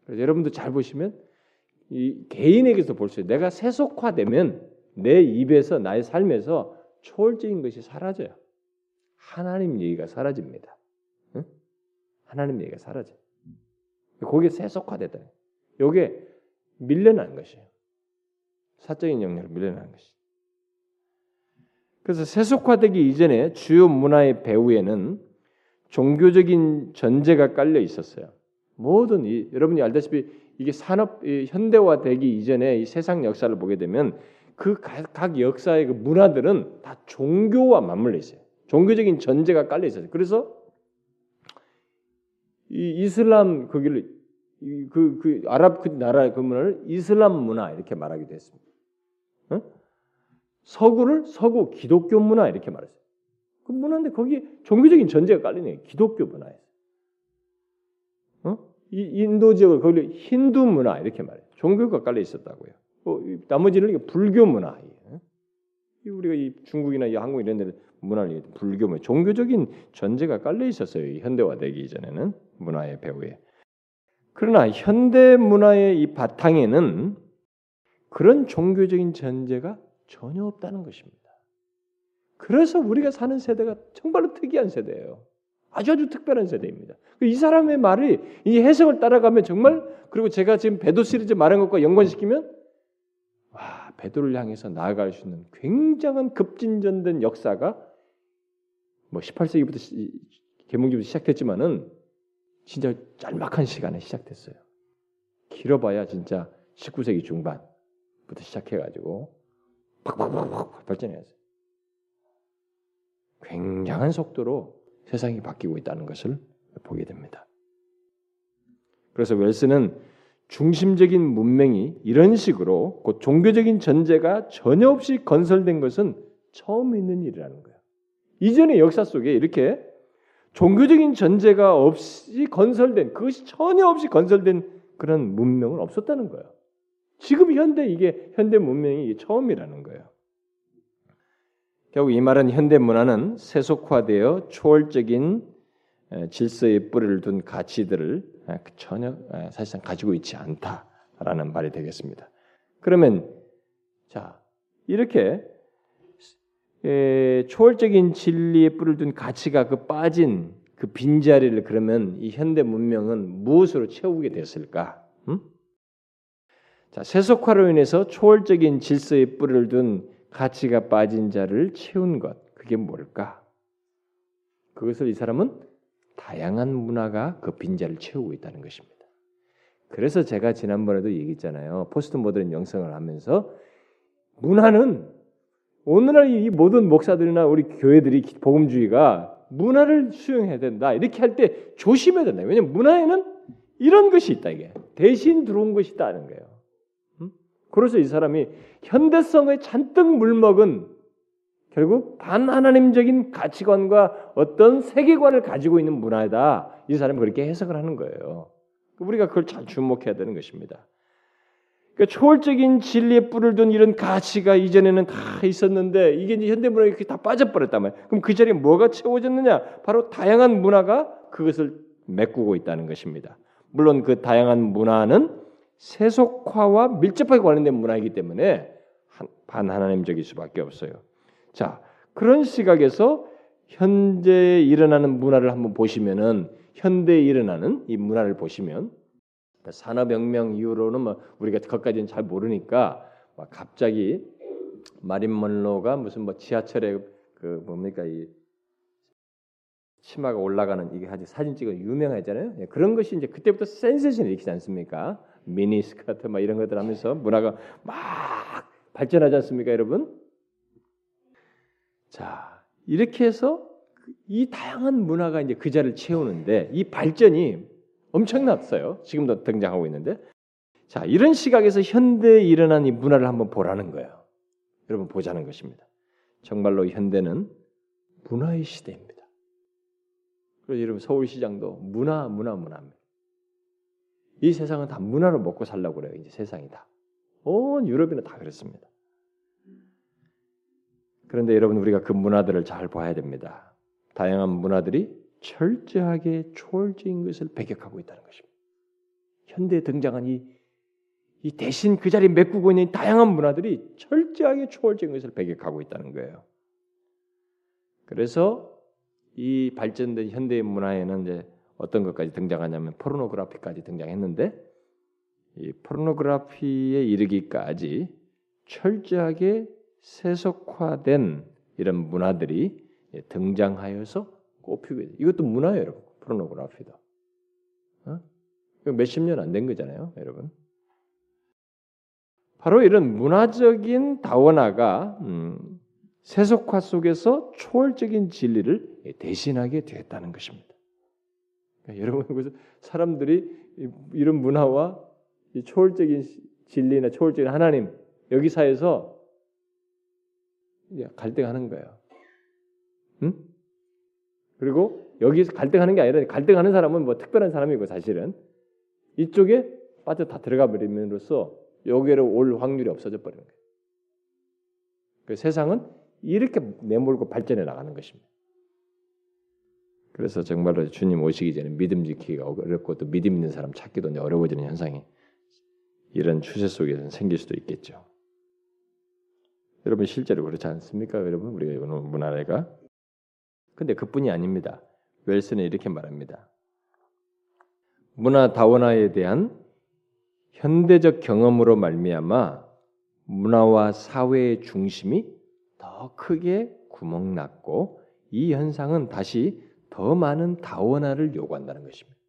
여러분도 잘 보시면 이 개인에게서 볼 수 있어요. 내가 세속화되면 내 입에서 나의 삶에서 초월적인 것이 사라져요. 하나님 얘기가 사라집니다. 응? 하나님 얘기가 사라져. 거기에 세속화됐다. 요게 밀려난 것이에요. 사적인 영역으로 밀려난 것이. 그래서 세속화되기 이전에 주요 문화의 배후에는 종교적인 전제가 깔려 있었어요. 모든 이, 여러분이 알다시피 이게 산업 현대화되기 이전에 이 세상 역사를 보게 되면 그각 역사의 그 문화들은 다 종교와 맞물려 있어요. 종교적인 전제가 깔려 있어요. 그래서 이 이슬람 거기를 그, 그 아랍 그 나라의 그 문화를 이슬람 문화 이렇게 말하기도 했습니다. 어? 서구를 서구 기독교 문화 이렇게 말했어요. 그 문화인데 거기에 종교적인 전제가 깔리네. 기독교 문화에. 어? 이 인도 지역을 거기 힌두 문화 이렇게 말해요. 종교가 깔려 있었다고요. 어, 나머지는 불교 문화. 우리가 이 중국이나 이 한국 이런 데 문화를 불교 뭐 종교적인 전제가 깔려 있었어요. 현대화되기 이전에는 문화의 배후에. 그러나 현대 문화의 이 바탕에는 그런 종교적인 전제가 전혀 없다는 것입니다. 그래서 우리가 사는 세대가 정말로 특이한 세대예요. 아주 아주 특별한 세대입니다. 이 사람의 말이 이 해석을 따라가면 정말 그리고 제가 지금 배도 시리즈 말한 것과 연관시키면 와 베드로를 향해서 나아갈 수 있는 굉장한 급진전된 역사가 뭐 18세기부터 개몽기부터 시작됐지만은 진짜 짤막한 시간에 시작됐어요. 길어봐야 진짜 19세기 중반부터 시작해가지고 팍팍팍팍 발전해왔어요. 굉장한 속도로 세상이 바뀌고 있다는 것을 보게 됩니다. 그래서 웰스는 중심적인 문명이 이런 식으로 곧 종교적인 전제가 전혀 없이 건설된 것은 처음 있는 일이라는 거예요. 이전의 역사 속에 이렇게 종교적인 전제가 없이 건설된 그것이 전혀 없이 건설된 그런 문명은 없었다는 거예요. 지금 현대 이게 현대 문명이 처음이라는 거예요. 결국 이 말은 현대 문화는 세속화되어 초월적인 질서의 뿌리를 둔 가치들을 전혀 사실상 가지고 있지 않다라는 말이 되겠습니다. 그러면 자 이렇게 초월적인 진리의 뿌리를 둔 가치가 그 빠진 그 빈자리를 그러면 이 현대 문명은 무엇으로 채우게 됐을까? 음? 자, 세속화로 인해서 초월적인 질서의 뿌리를 둔 가치가 빠진 자를 채운 것. 그게 뭘까? 그것을 이 사람은 다양한 문화가 그 빈자를 채우고 있다는 것입니다. 그래서 제가 지난번에도 얘기했잖아요. 포스트 모더른 영성을 하면서 문화는 오늘날 이 모든 목사들이나 우리 교회들이 복음주의가 문화를 수용해야 된다. 이렇게 할 때 조심해야 된다. 왜냐하면 문화에는 이런 것이 있다. 이게 대신 들어온 것이 있다는 거예요. 그래서 이 사람이 현대성에 잔뜩 물먹은 결국 반하나님적인 가치관과 어떤 세계관을 가지고 있는 문화다. 이 사람이 그렇게 해석을 하는 거예요. 우리가 그걸 잘 주목해야 되는 것입니다. 그러니까 초월적인 진리에 뿔을 둔 이런 가치가 이전에는 다 있었는데 이게 이제 현대 문화에 이렇게 다 빠져버렸단 말이에요. 그럼 그 자리에 뭐가 채워졌느냐? 바로 다양한 문화가 그것을 메꾸고 있다는 것입니다. 물론 그 다양한 문화는 세속화와 밀접하게 관련된 문화이기 때문에 반하나님적일 수밖에 없어요. 자, 그런 시각에서 현재에 일어나는 문화를 한번 보시면은 현대에 일어나는 이 문화를 보시면 산업혁명 이후로는 뭐 우리가 그것까지는 잘 모르니까 막 갑자기 마린 먼로가 무슨 뭐 지하철에 그 뭡니까 이 치마가 올라가는 이게 아주 사진 찍어 유명하잖아요. 예, 그런 것이 이제 그때부터 센세션이 일으키지 않습니까? 미니 스커트 막 이런 것들 하면서 문화가 막 발전하지 않습니까, 여러분? 자 이렇게 해서 이 다양한 문화가 이제 그 자리를 채우는데 이 발전이 엄청났어요. 지금도 등장하고 있는데 자 이런 시각에서 현대에 일어난 이 문화를 한번 보라는 거예요. 여러분 보자는 것입니다. 정말로 현대는 문화의 시대입니다. 그래서 여러분 서울시장도 문화, 문화, 문화입니다. 이 세상은 다 문화로 먹고 살라고 그래요. 이제 세상이 다. 온 유럽이나 다 그렇습니다. 그런데 여러분 우리가 그 문화들을 잘 봐야 됩니다. 다양한 문화들이 철저하게 초월적인 것을 배격하고 있다는 것입니다. 현대에 등장한 이, 이 대신 그 자리에 메꾸고 있는 다양한 문화들이 철저하게 초월적인 것을 배격하고 있다는 거예요. 그래서 이 발전된 현대의 문화에는 이제 어떤 것까지 등장하냐면 포르노그라피까지 등장했는데 이 포르노그라피에 이르기까지 철저하게 세속화된 이런 문화들이 등장하여서 돼. 이것도 문화예요, 여러분. 포르노그라피도. 어? 몇십 년 안 된 거잖아요, 여러분. 바로 이런 문화적인 다원화가 음, 세속화 속에서 초월적인 진리를 대신하게 되었다는 것입니다. 그러니까 여러분 사람들이 이런 문화와 초월적인 진리나 초월적인 하나님 여기 사이에서 갈등하는 거예요. 응? 그리고 여기서 갈등하는 게 아니라 갈등하는 사람은 뭐 특별한 사람이고 사실은 이쪽에 빠져 다 들어가 버림으로써 여기로 올 확률이 없어져 버리는 거예요. 그 세상은 이렇게 내몰고 발전해 나가는 것입니다. 그래서 정말로 주님 오시기 전에 믿음 지키기가 어렵고 또 믿음 있는 사람 찾기도 어려워지는 현상이 이런 추세 속에서 생길 수도 있겠죠. 여러분 실제로 그렇지 않습니까? 여러분 우리가 이거는 문화래가 근데 그뿐이 아닙니다. 웰슨은 이렇게 말합니다. 문화 다원화에 대한 현대적 경험으로 말미암아 문화와 사회의 중심이 더 크게 구멍났고 이 현상은 다시 더 많은 다원화를 요구한다는 것입니다.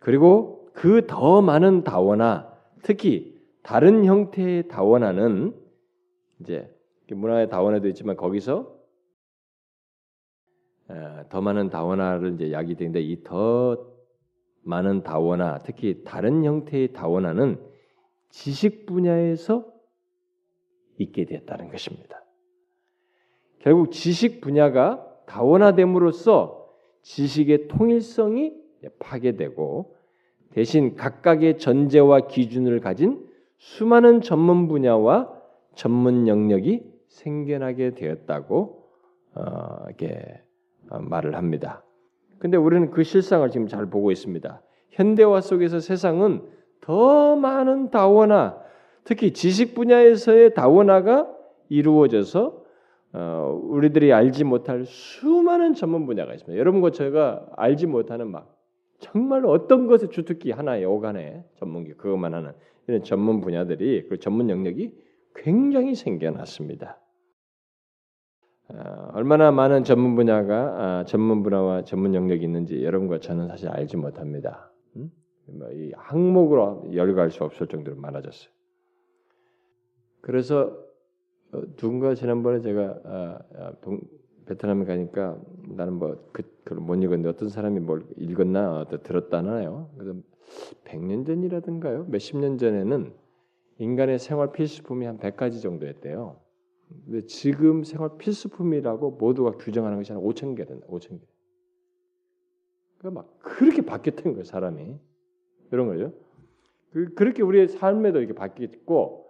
그리고 그 더 많은 다원화, 특히 다른 형태의 다원화는 이제 문화의 다원화도 있지만 거기서 더 많은 다원화를 이제 야기 되는데 이 더 많은 다원화, 특히 다른 형태의 다원화는 지식 분야에서 있게 되었다는 것입니다. 결국 지식 분야가 다원화됨으로써 지식의 통일성이 파괴되고 대신 각각의 전제와 기준을 가진 수많은 전문 분야와 전문 영역이 생겨나게 되었다고 어, 이렇게 어, 말을 합니다. 근데 우리는 그 실상을 지금 잘 보고 있습니다. 현대화 속에서 세상은 더 많은 다원화, 특히 지식 분야에서의 다원화가 이루어져서 어, 우리들이 알지 못할 수많은 전문 분야가 있습니다. 여러분과 제가 알지 못하는 막 정말 어떤 것에 주특기 하나에 오간에 전문기 그것만 하는 이런 전문 분야들이 그 전문 영역이 굉장히 생겨났습니다. 어, 얼마나 많은 전문 분야가 아, 전문 분야와 전문 영역이 있는지 여러분과 저는 사실 알지 못합니다. 음? 뭐이 항목으로 열거할 수 없을 정도로 많아졌어요. 그래서 어, 누군가 지난번에 제가 아, 아, 동, 베트남에 가니까 나는 뭐그 그걸 못 읽었는데 어떤 사람이 뭘 읽었나 어, 들었다나요. 그래서 100년 전이라든가요. 몇십 년 전에는 인간의 생활 필수품이 한 100가지 정도였대요. 근데 지금 생활 필수품이라고 모두가 규정하는 것이 한 5천 개 된다. 5천 개. 그러니까 막 그렇게 바뀌었던 거예요, 사람이. 이런 거죠. 그, 그렇게 우리의 삶에도 이렇게 바뀌었고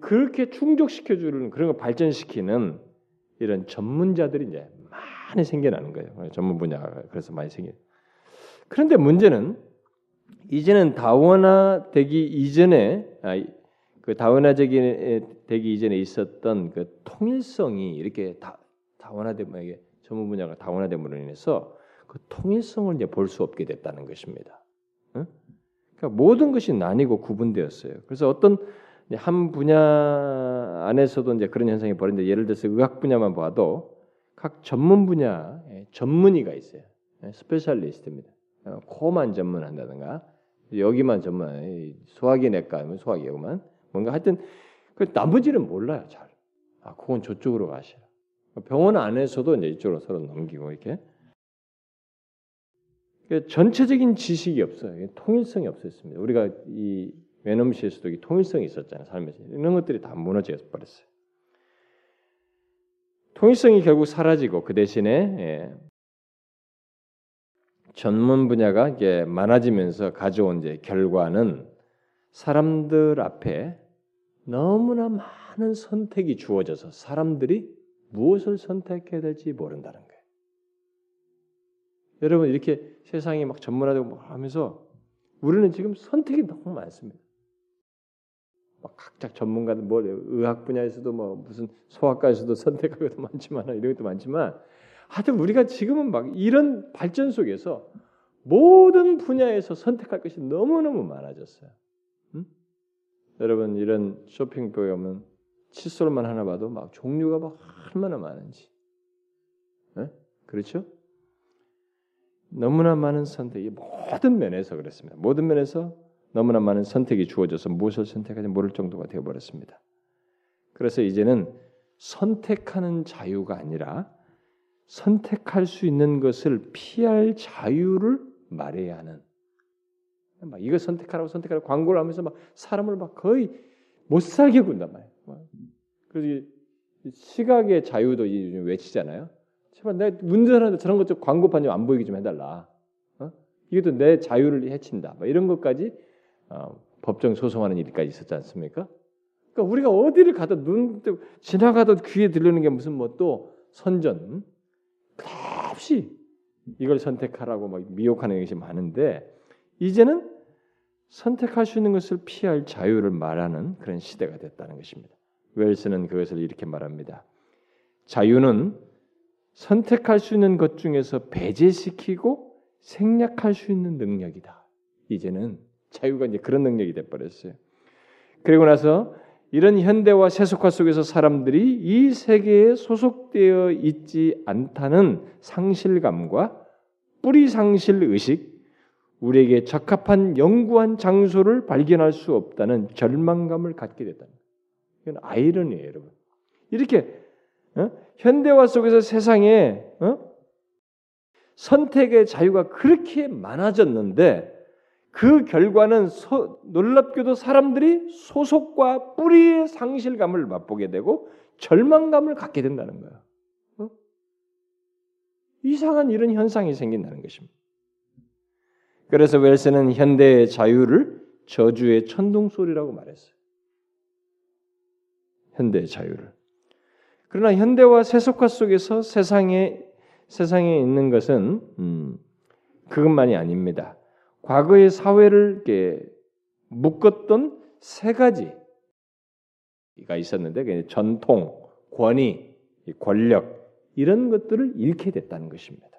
그렇게 충족시켜 주는 그런 걸 발전시키는 이런 전문자들이 이제 많이 생겨나는 거예요. 전문 분야가 그래서 많이 생겨. 그런데 문제는 이제는 다원화 되기 이전에 아, 그 다원화적이 되기 이전에 있었던 그 통일성이 이렇게 다 다원화되면 이게 전문 분야가 다원화됨으로 인해서 그 통일성을 이제 볼 수 없게 됐다는 것입니다. 응? 그러니까 모든 것이 나뉘고 구분되었어요. 그래서 어떤 한 분야 안에서도 이제 그런 현상이 벌어지는데 예를 들어서 의학 분야만 봐도 각 전문 분야 전문의가 있어요. 스페셜리스트입니다. 어, 코만 전문한다든가 여기만 전문 소화기 내과 하면 소화기 여기만 뭔가 하여튼 그 나머지는 몰라요 잘. 아 그건 저쪽으로 가시라. 병원 안에서도 이제 이쪽으로 서로 넘기고 이렇게 그 전체적인 지식이 없어요. 통일성이 없었습니다. 우리가 이 외놈 시에서도 이 통일성이 있었잖아요. 삶에서 이런 것들이 다 무너져 버렸어요. 통일성이 결국 사라지고 그 대신에 예, 전문 분야가 이게 많아지면서 가져온 이제 결과는 사람들 앞에 너무나 많은 선택이 주어져서 사람들이 무엇을 선택해야 될지 모른다는 거예요. 여러분 이렇게 세상이 막 전문화되고 하면서 우리는 지금 선택이 너무 많습니다. 막 각자 전문가들 뭐 의학 분야에서도 뭐 무슨 소아과에서도 선택할 것도 많지만 이런 것도 많지만 하여튼 우리가 지금은 막 이런 발전 속에서 모든 분야에서 선택할 것이 너무너무 많아졌어요. 응? 여러분 이런 쇼핑백에 오면 칫솔만 하나 봐도 막 종류가 막 얼마나 많은지. 네? 그렇죠? 너무나 많은 선택이 모든 면에서 그렇습니다. 모든 면에서 너무나 많은 선택이 주어져서 무엇을 선택하지 모를 정도가 되어 버렸습니다. 그래서 이제는 선택하는 자유가 아니라 선택할 수 있는 것을 피할 자유를 말해야 하는 막 이거 선택하라고 선택하라고 광고를 하면서 막 사람을 막 거의 못 살게 군단 말이에요. 그래서 시각의 자유도 외치잖아요. 제발 내 운전하는데 저런 것 좀 광고판 좀 안 보이게 좀 해달라. 어? 이것도 내 자유를 해친다. 뭐 이런 것까지 어, 법정 소송하는 일까지 있었지 않습니까? 그러니까 우리가 어디를 가도 눈 지나가도 귀에 들리는 게 무슨 뭐 또 선전 없이 이걸 선택하라고 막 미혹하는 것이 많은데 이제는 선택할 수 있는 것을 피할 자유를 말하는 그런 시대가 됐다는 것입니다. 웰스는 그것을 이렇게 말합니다. 자유는 선택할 수 있는 것 중에서 배제시키고 생략할 수 있는 능력이다. 이제는 자유가 이제 그런 능력이 돼 버렸어요. 그리고 나서 이런 현대화 세속화 속에서 사람들이 이 세계에 소속되어 있지 않다는 상실감과 뿌리 상실 의식, 우리에게 적합한 영구한 장소를 발견할 수 없다는 절망감을 갖게 됐다. 이건 아이러니예요, 여러분. 이렇게 어? 현대화 속에서 세상에 어? 선택의 자유가 그렇게 많아졌는데 그 결과는 소, 놀랍게도 사람들이 소속과 뿌리의 상실감을 맛보게 되고 절망감을 갖게 된다는 거예요. 어? 이상한 이런 현상이 생긴다는 것입니다. 그래서 웰스는 현대의 자유를 저주의 천둥 소리라고 말했어요. 현대의 자유를. 그러나 현대와 세속화 속에서 세상에 세상에 있는 것은 음, 그것만이 아닙니다. 과거의 사회를 묶었던 세 가지가 있었는데 전통, 권위, 권력 이런 것들을 잃게 됐다는 것입니다.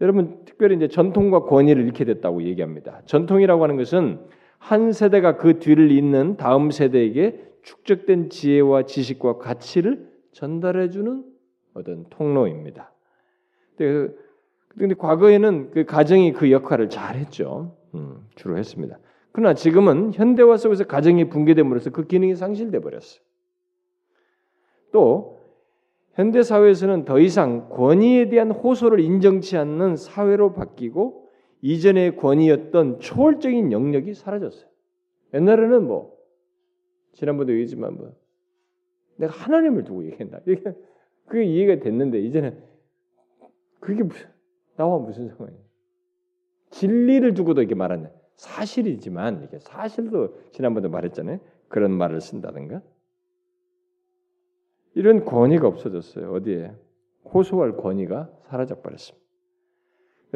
여러분 특별히 이제 전통과 권위를 잃게 됐다고 얘기합니다. 전통이라고 하는 것은 한 세대가 그 뒤를 잇는 다음 세대에게 축적된 지혜와 지식과 가치를 전달해 주는 어떤 통로입니다. 근데, 근데 과거에는 그 가정이 그 역할을 잘 했죠. 음, 주로 했습니다. 그러나 지금은 현대화 속에서 가정이 붕괴됨으로써 그 기능이 상실돼 버렸어요. 또 현대 사회에서는 더 이상 권위에 대한 호소를 인정치 않는 사회로 바뀌고 이전의 권위였던 초월적인 영역이 사라졌어요. 옛날에는 뭐 지난번도 얘기했지만 뭐 내가 하나님을 두고. 이게 그게 이해가 됐는데 이제는 그게 무슨 나와 무슨 상관이야? 진리를 두고도 이렇게 말하는 사실이지만 이게 사실도 지난번도 말했잖아요. 그런 말을 쓴다든가 이런 권위가 없어졌어요. 어디에 호소할 권위가 사라져 버렸습니다.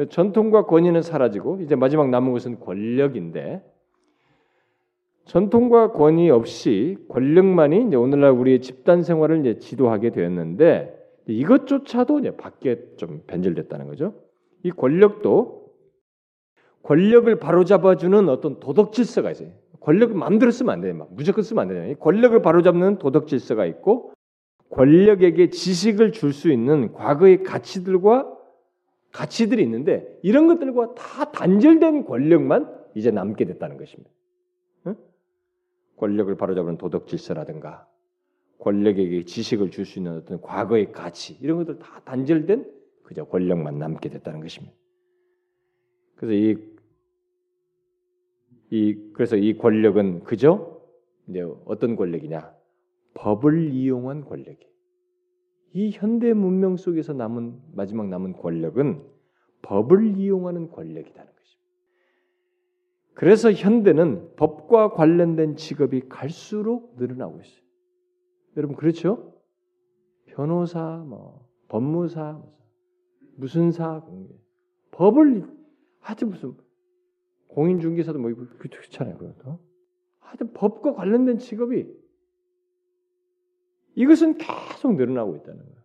전통과 권위는 사라지고 이제 마지막 남은 것은 권력인데 전통과 권위 없이 권력만이 이제 오늘날 우리의 집단 생활을 이제 지도하게 되었는데 이것조차도 이제 밖에 좀 변질됐다는 거죠. 이 권력도 권력을 바로잡아주는 어떤 도덕 질서가 있어요. 권력을 쓰면 안 돼요. 막 무조건 쓰면 안 되잖아요. 권력을 바로잡는 도덕 질서가 있고 권력에게 지식을 줄 수 있는 과거의 가치들과 가치들이 있는데 이런 것들과 다 단절된 권력만 이제 남게 됐다는 것입니다. 응? 권력을 바로잡는 도덕 질서라든가 권력에게 지식을 줄 수 있는 어떤 과거의 가치 이런 것들 다 단절된 그저 권력만 남게 됐다는 것입니다. 그래서 이, 이 그래서 이 권력은 그저 어떤 권력이냐 법을 이용한 권력이. 이 현대 문명 속에서 남은 마지막 남은 권력은 법을 이용하는 권력이라는 것입니다. 그래서 현대는 법과 관련된 직업이 갈수록 늘어나고 있어요. 여러분 그렇죠? 변호사, 뭐 법무사, 무슨 사, 법을 하여튼 무슨 공인중개사도 뭐 그렇잖아요. 그것도 하여튼 법과 관련된 직업이 이것은 계속 늘어나고 있다는 거예요.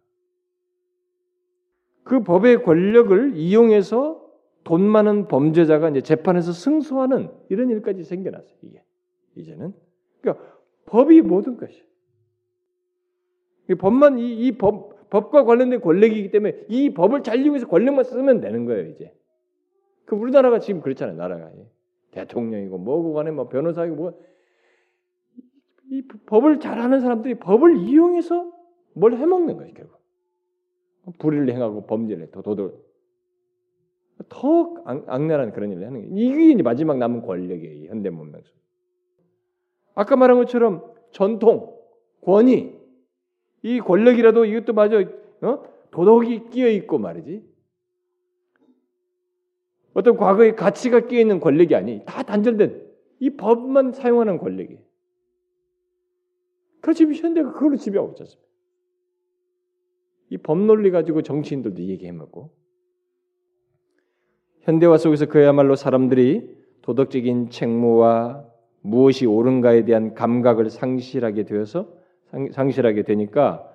그 법의 권력을 이용해서 돈 많은 범죄자가 이제 재판에서 승소하는 이런 일까지 생겨났어요. 이게 이제는 그러니까 법이 모든 것이에요. 법만 이, 이 법, 법과 관련된 권력이기 때문에 이 법을 잘 이용해서 권력만 쓰면 되는 거예요. 이제 그 우리나라가 지금 그렇잖아요. 나라가 대통령이고 뭐고 간에 뭐 변호사이고 뭐 이 법을 잘하는 사람들이 법을 이용해서 뭘 해먹는 거예요, 결국. 불의를 행하고 범죄를 해, 더 도덕, 더 악랄한 그런 일을 하는 거예요. 이게 이제 마지막 남은 권력이에요, 현대 문명 속. 아까 말한 것처럼 전통, 권위, 이 권력이라도 이것도 맞아, 어? 도덕이 끼어 있고 말이지. 어떤 과거의 가치가 끼어 있는 권력이 아니, 다 단절된 이 법만 사용하는 권력이. 그 지금 현대가 그걸로 지배하고 있지 않습니까? 이 법논리 가지고 정치인들도 얘기해먹고 현대화 속에서 그야말로 사람들이 도덕적인 책무와 무엇이 옳은가에 대한 감각을 상실하게 되어서 상 실하게 되니까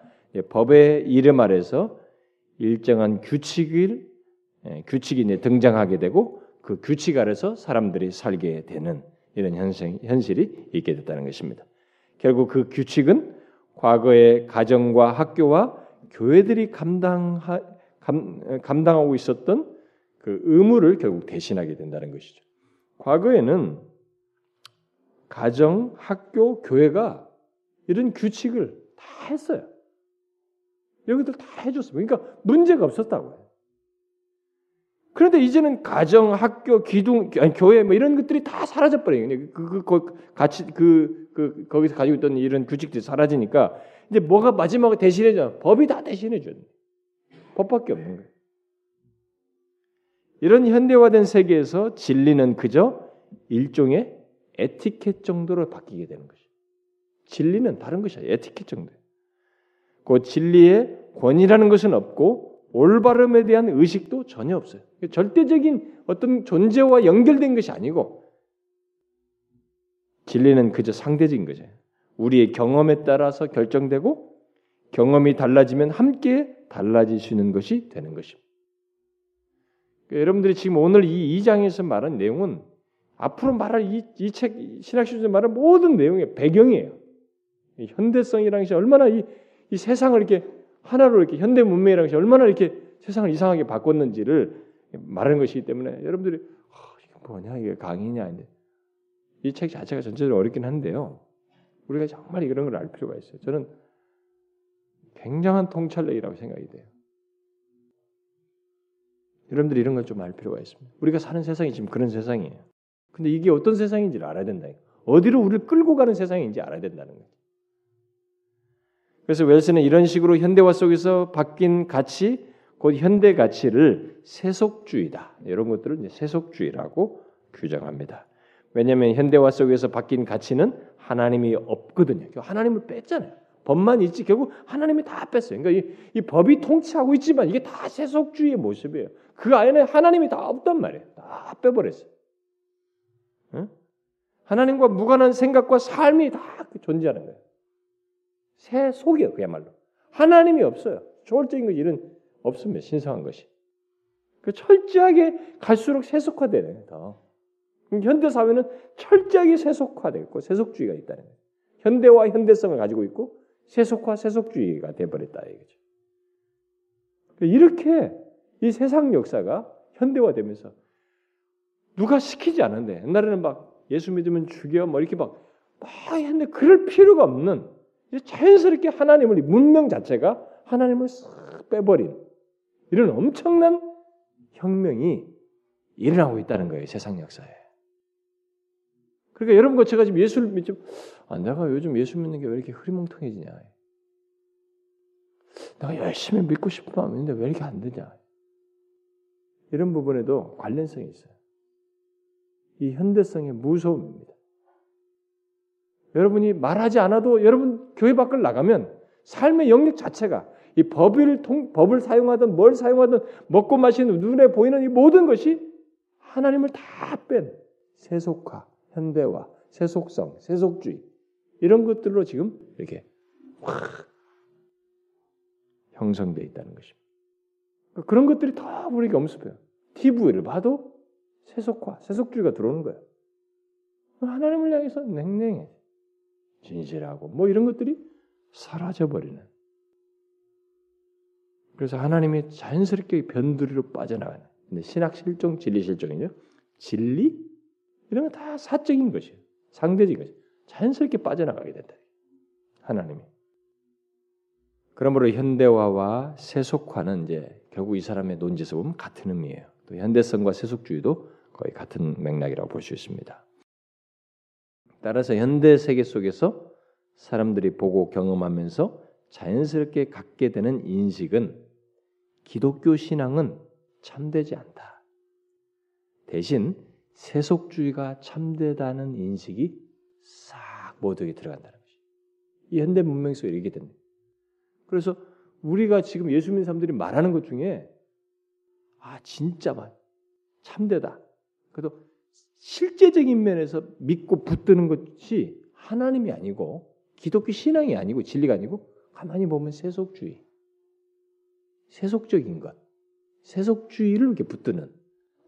법의 이름 아래서 일정한 규칙을 예, 규칙이 등장하게 되고 그 규칙 아래서 사람들이 살게 되는 이런 현상, 현실이 있게 됐다는 것입니다. 결국 그 규칙은 과거의 가정과 학교와 교회들이 감당하, 감, 감당하고 있었던 그 의무를 결국 대신하게 된다는 것이죠. 과거에는 가정, 학교, 교회가 이런 규칙을 다 했어요. 것들 다 해줬어요. 그러니까 문제가 없었다고요. 그런데 이제는 가정, 학교, 기둥, 아니, 교회 뭐 이런 것들이 다 사라져 버려요. 그, 그, 그, 같이 그, 그 거기서 가지고 있던 이런 규칙들이 사라지니까 이제 뭐가 마지막에 대신해줘? 법이 다 대신해줘. 법밖에 없는 거예요. 이런 현대화된 세계에서 진리는 그저 일종의 에티켓 정도로 바뀌게 되는 것이죠. 진리는 다른 것이야. 에티켓 정도. 그 진리의 권위라는 것은 없고 올바름에 대한 의식도 전혀 없어요. 절대적인 어떤 존재와 연결된 것이 아니고 진리는 그저 상대적인 거죠. 우리의 경험에 따라서 결정되고 경험이 달라지면 함께 달라질 수 있는 것이 되는 것입니다. 그러니까 여러분들이 지금 오늘 이 2장에서 말한 내용은 앞으로 말할 이 책 신학시에서 말할 모든 내용의 배경이에요. 현대성이라는 것이 얼마나 이, 이 세상을 이렇게 하나로 이렇게 현대 문명이라는 것이 얼마나 이렇게 세상을 이상하게 바꿨는지를 말하는 것이기 때문에 여러분들이 어, 이게 뭐냐 이게 강의냐 이제 이 책 자체가 전체적으로 어렵긴 한데요. 우리가 정말 이런 걸 알 필요가 있어요. 저는 굉장한 통찰력이라고 생각이 돼요. 여러분들이 이런 걸 좀 알 필요가 있습니다. 우리가 사는 세상이 지금 그런 세상이에요. 근데 이게 어떤 세상인지를 알아야 된다. 어디로 우리를 끌고 가는 세상인지 알아야 된다는 거죠. 그래서 웰스는 이런 식으로 현대화 속에서 바뀐 가치, 곧 현대 가치를 세속주의다. 이런 것들을 세속주의라고 규정합니다. 왜냐하면 현대화 속에서 바뀐 가치는 하나님이 없거든요. 하나님을 뺐잖아요. 법만 있지 결국 하나님이 다 뺐어요. 그러니까 이, 이 법이 통치하고 있지만 이게 다 세속주의의 모습이에요. 그 안에 하나님이 다 없단 말이에요. 다 빼버렸어요. 응? 하나님과 무관한 생각과 삶이 다 존재하는 거예요. 새 속이에요, 그야말로. 하나님이 없어요. 초월적인 것 이런 없습니다. 신성한 것이. 그 철저하게 갈수록 세속화되네 더. 현대 사회는 철저하게 세속화됐고 세속주의가 있다는 거예요. 현대와 현대성을 가지고 있고 세속화, 세속주의가 돼버렸다 이거죠. 이렇게 이 세상 역사가 현대화되면서 누가 시키지 않은데 옛날에는 막 예수 믿으면 죽여 뭐 이렇게 막 막 했는데 그럴 필요가 없는 자연스럽게 하나님을 문명 자체가 하나님을 싹 빼버린 이런 엄청난 혁명이 일어나고 있다는 거예요 세상 역사에. 그러니까 여러분과 제가 지금 예수를 믿지 아, 내가 요즘 예수 믿는 게 왜 이렇게 흐리멍텅해지냐? 내가 열심히 믿고 싶은 마음인데 왜 이렇게 안 되냐? 이런 부분에도 관련성이 있어요. 이 현대성의 무서움입니다. 여러분이 말하지 않아도 여러분 교회 밖을 나가면 삶의 영역 자체가 이 법을 통 법을 사용하든 뭘 사용하든 먹고 마시는 눈에 보이는 이 모든 것이 하나님을 다 뺀 세속화, 현대화, 세속성, 세속주의 이런 것들로 지금 이렇게 확 형성되어 있다는 것입니다. 그런 것들이 다 우리에게 엄습해요. TV를 봐도 세속화, 세속주의가 들어오는 거예요. 하나님을 향해서 냉랭해. 진실하고 뭐 이런 것들이 사라져 버리는. 그래서 하나님이 자연스럽게 변두리로 빠져나가는. 근데 신학 실종, 진리 실종이요. 진리 이런 건 다 사적인 것이에요. 상대적인 것이 자연스럽게 빠져나가게 된다. 하나님이. 그러므로 현대화와 세속화는 이제 결국 이 사람의 논지에서 보면 같은 의미예요. 또 현대성과 세속주의도 거의 같은 맥락이라고 볼 수 있습니다. 따라서 현대 세계 속에서 사람들이 보고 경험하면서 자연스럽게 갖게 되는 인식은 기독교 신앙은 참되지 않다. 대신 세속주의가 참되다는 인식이 싹 모두에게 들어간다는 것이. 이 현대 문명 속에 이렇게 됩니다. 그래서 우리가 지금 예수 믿는 사람들이 말하는 것 중에 아 진짜만 참되다. 그래도 실제적인 면에서 믿고 붙드는 것이 하나님이 아니고 기독교 신앙이 아니고 진리가 아니고 가만히 보면 세속주의, 세속적인 것, 세속주의를 이렇게 붙드는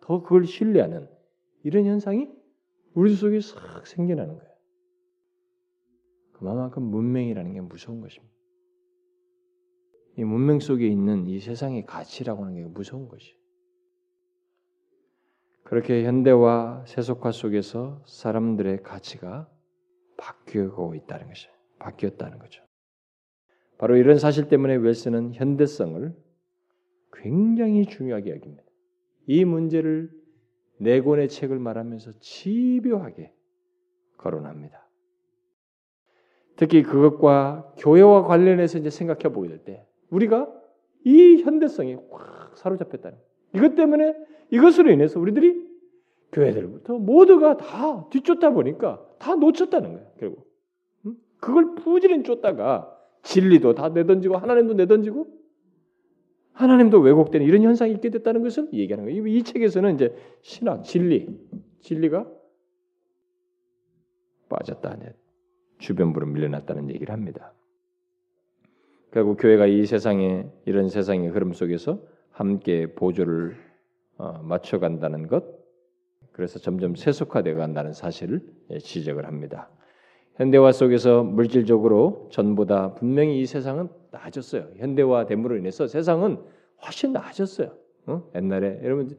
더 그걸 신뢰하는 이런 현상이 우리 속에 싹 생겨나는 거예요. 그만큼 문명이라는 게 무서운 것입니다. 이 문명 속에 있는 이 세상의 가치라고 하는 게 무서운 것이에요. 그렇게 현대화 세속화 속에서 사람들의 가치가 바뀌고 있다는 것이 바뀌었다는 거죠. 바로 이런 사실 때문에 웰스는 현대성을 굉장히 중요하게 여깁니다. 이 문제를 네 권의 책을 말하면서 집요하게 거론합니다. 특히 그것과 교회와 관련해서 이제 생각해 보게 될 때, 우리가 이 현대성이 확 사로잡혔다는 이것 때문에 이것으로 인해서 우리들이 교회들부터 모두가 다 뒤쫓다 보니까 다 놓쳤다는 거예요. 결국 그걸 부지런히 쫓다가 진리도 다 내던지고 하나님도 내던지고 하나님도 왜곡되는 이런 현상이 있게 됐다는 것을 얘기하는 거예요. 이 책에서는 이제 신학, 진리, 진리가 빠졌다. 주변부로 밀려났다는 얘기를 합니다. 결국 교회가 이 세상에 이런 세상의 흐름 속에서 함께 보조를 어, 맞춰간다는 것, 그래서 점점 세속화되어 간다는 사실을 예, 지적을 합니다. 현대화 속에서 물질적으로 전보다 분명히 이 세상은 나아졌어요. 현대화 됨으로 인해서 세상은 훨씬 나아졌어요. 어? 옛날에 여러분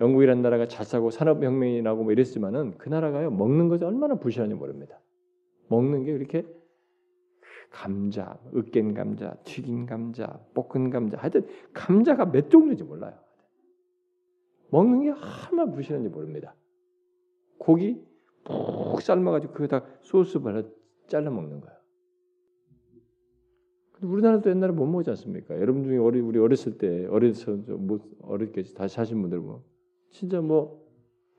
영국이라는 나라가 잘 사고 산업혁명이 나고 뭐 이랬지만은 그 나라가요 먹는 것이 얼마나 부실한지 모릅니다. 먹는 게 이렇게 감자, 으깬 감자, 튀긴 감자, 볶은 감자, 하여튼 감자가 몇 종류인지 몰라요. 먹는 게 얼마나 부실한지 모릅니다. 고기 푹 삶아가지고 그거다 소스 발라 잘라 먹는. 근데 우리나라도 옛날에 못 먹지 않습니까? 여러분 중에 어리, 우리 어렸을 때 어려서 뭐 어렵게 다시 사신 분들 뭐 진짜 뭐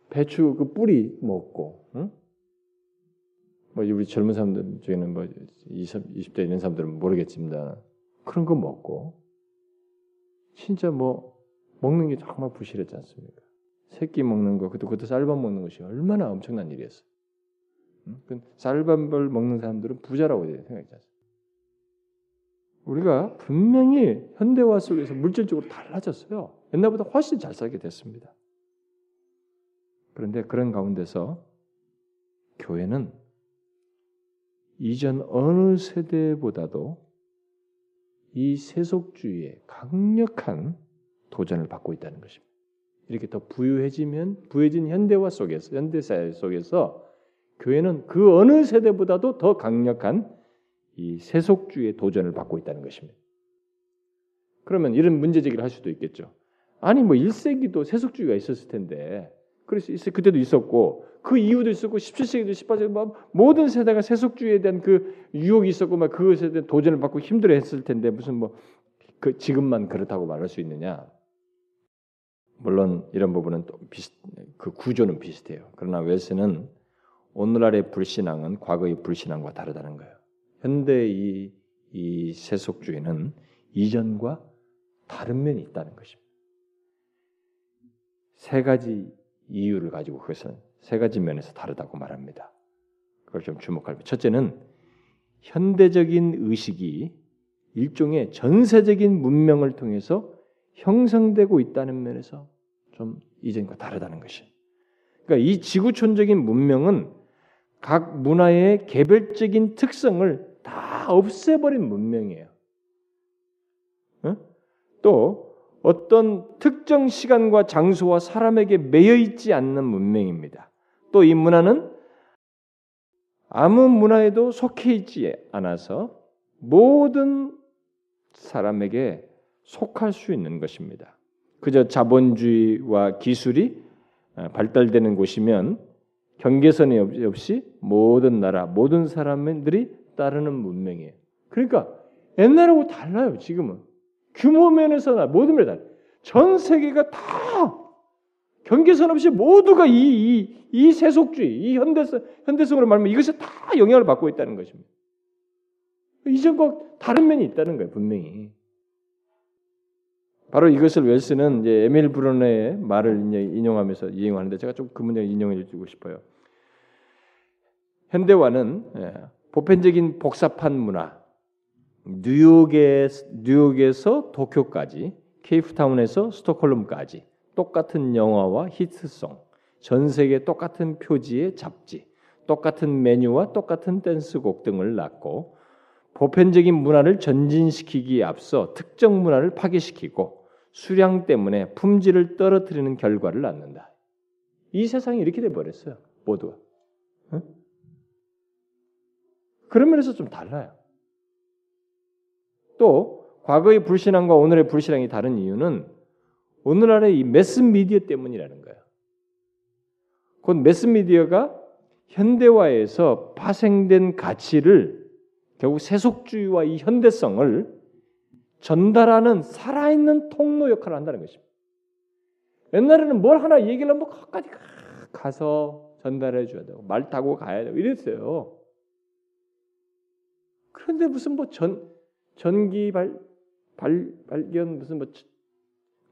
배추 그 뿌리 먹고, 응? 뭐 우리 젊은 사람들 중에는 뭐 20, 20대 있는 사람들은 모르겠지만 그런 거 먹고 진짜 뭐 먹는 게 정말 부실했지 않습니까? 새끼 먹는 거, 그것도, 그것도 쌀밥 먹는 것이 얼마나 엄청난 일이었어. 응? 쌀밥을 먹는 사람들은 부자라고 생각했지? 우리가 분명히 현대화 속에서 물질적으로 달라졌어요. 옛날보다 훨씬 잘 살게 됐습니다. 그런데 그런 가운데서 교회는 이전 어느 세대보다도 이 세속주의에 강력한 도전을 받고 있다는 것입니다. 이렇게 더 부유해지면 부유해진 현대화 속에서 현대 사회 속에서 교회는 그 어느 세대보다도 더 강력한 이 세속주의의 도전을 받고 있다는 것입니다. 그러면 이런 문제 제기를 할 수도 있겠죠. 아니 뭐 1세기도 세속주의가 있었을 텐데 그래서 그때도 있었고 그 이유도 있었고 17세기도 18세기도 뭐 모든 세대가 세속주의에 대한 그 유혹이 있었고 막 그것에 대한 도전을 받고 힘들어했을 텐데 무슨 뭐 그 지금만 그렇다고 말할 수 있느냐? 물론 이런 부분은 또 비슷 그 구조는 비슷해요. 그러나 웨스는 오늘날의 불신앙은 과거의 불신앙과 다르다는 거예요. 현대의 이 세속주의는 이전과 다른 면이 있다는 것입니다. 세 가지 이유를 가지고 그것은 세 가지 면에서 다르다고 말합니다. 그걸 좀 주목할 때 첫째는 현대적인 의식이 일종의 전세적인 문명을 통해서 형성되고 있다는 면에서 좀 이전과 다르다는 것이. 그러니까 이 지구촌적인 문명은 각 문화의 개별적인 특성을 다 없애버린 문명이에요. 또 어떤 특정 시간과 장소와 사람에게 매여 있지 않는 문명입니다. 또 이 문화는 아무 문화에도 속해 있지 않아서 모든 사람에게 속할 수 있는 것입니다. 그저 자본주의와 기술이 발달되는 곳이면 경계선이 없이 모든 나라, 모든 사람들이 따르는 문명이에요. 그러니까 옛날하고 달라요. 지금은 규모 면에서나 모든 면에 달라요. 전 세계가 다 경계선 없이 모두가 이, 이, 이 세속주의, 이 현대성, 현대성으로 말하면 이것에 다 영향을 받고 있다는 것입니다. 이전과 다른 면이 있다는 거예요, 분명히. 바로 이것을 웰스는 이제 에밀 브로네의 말을 인용하면서 이용하는데 제가 좀 그 문장을 인용해 주고 싶어요. 현대화는 예, 보편적인 복잡한 문화, 뉴욕에, 뉴욕에서 도쿄까지, 케이프타운에서 스톡홀름까지 똑같은 영화와 히트송, 전 세계 똑같은 표지의 잡지, 똑같은 메뉴와 똑같은 댄스곡 등을 낳고 보편적인 문화를 전진시키기에 앞서 특정 문화를 파괴시키고 수량 때문에 품질을 떨어뜨리는 결과를 낳는다. 이 세상이 이렇게 돼 버렸어요. 모두가. 응? 그런 면에서 좀 달라요. 또 과거의 불신앙과 오늘의 불신앙이 다른 이유는 오늘날의 이 매스 미디어 때문이라는 거예요. 곧 매스 미디어가 현대화에서 파생된 가치를 결국 세속주의와 이 현대성을 전달하는 살아있는 통로 역할을 한다는 것입니다. 옛날에는 뭘 하나 얘기를 하면 거기까지 가서 전달해 줘야 되고 말 타고 가야 되고 이랬어요. 그런데 무슨 뭐 전 전기 발, 발 발견 무슨 뭐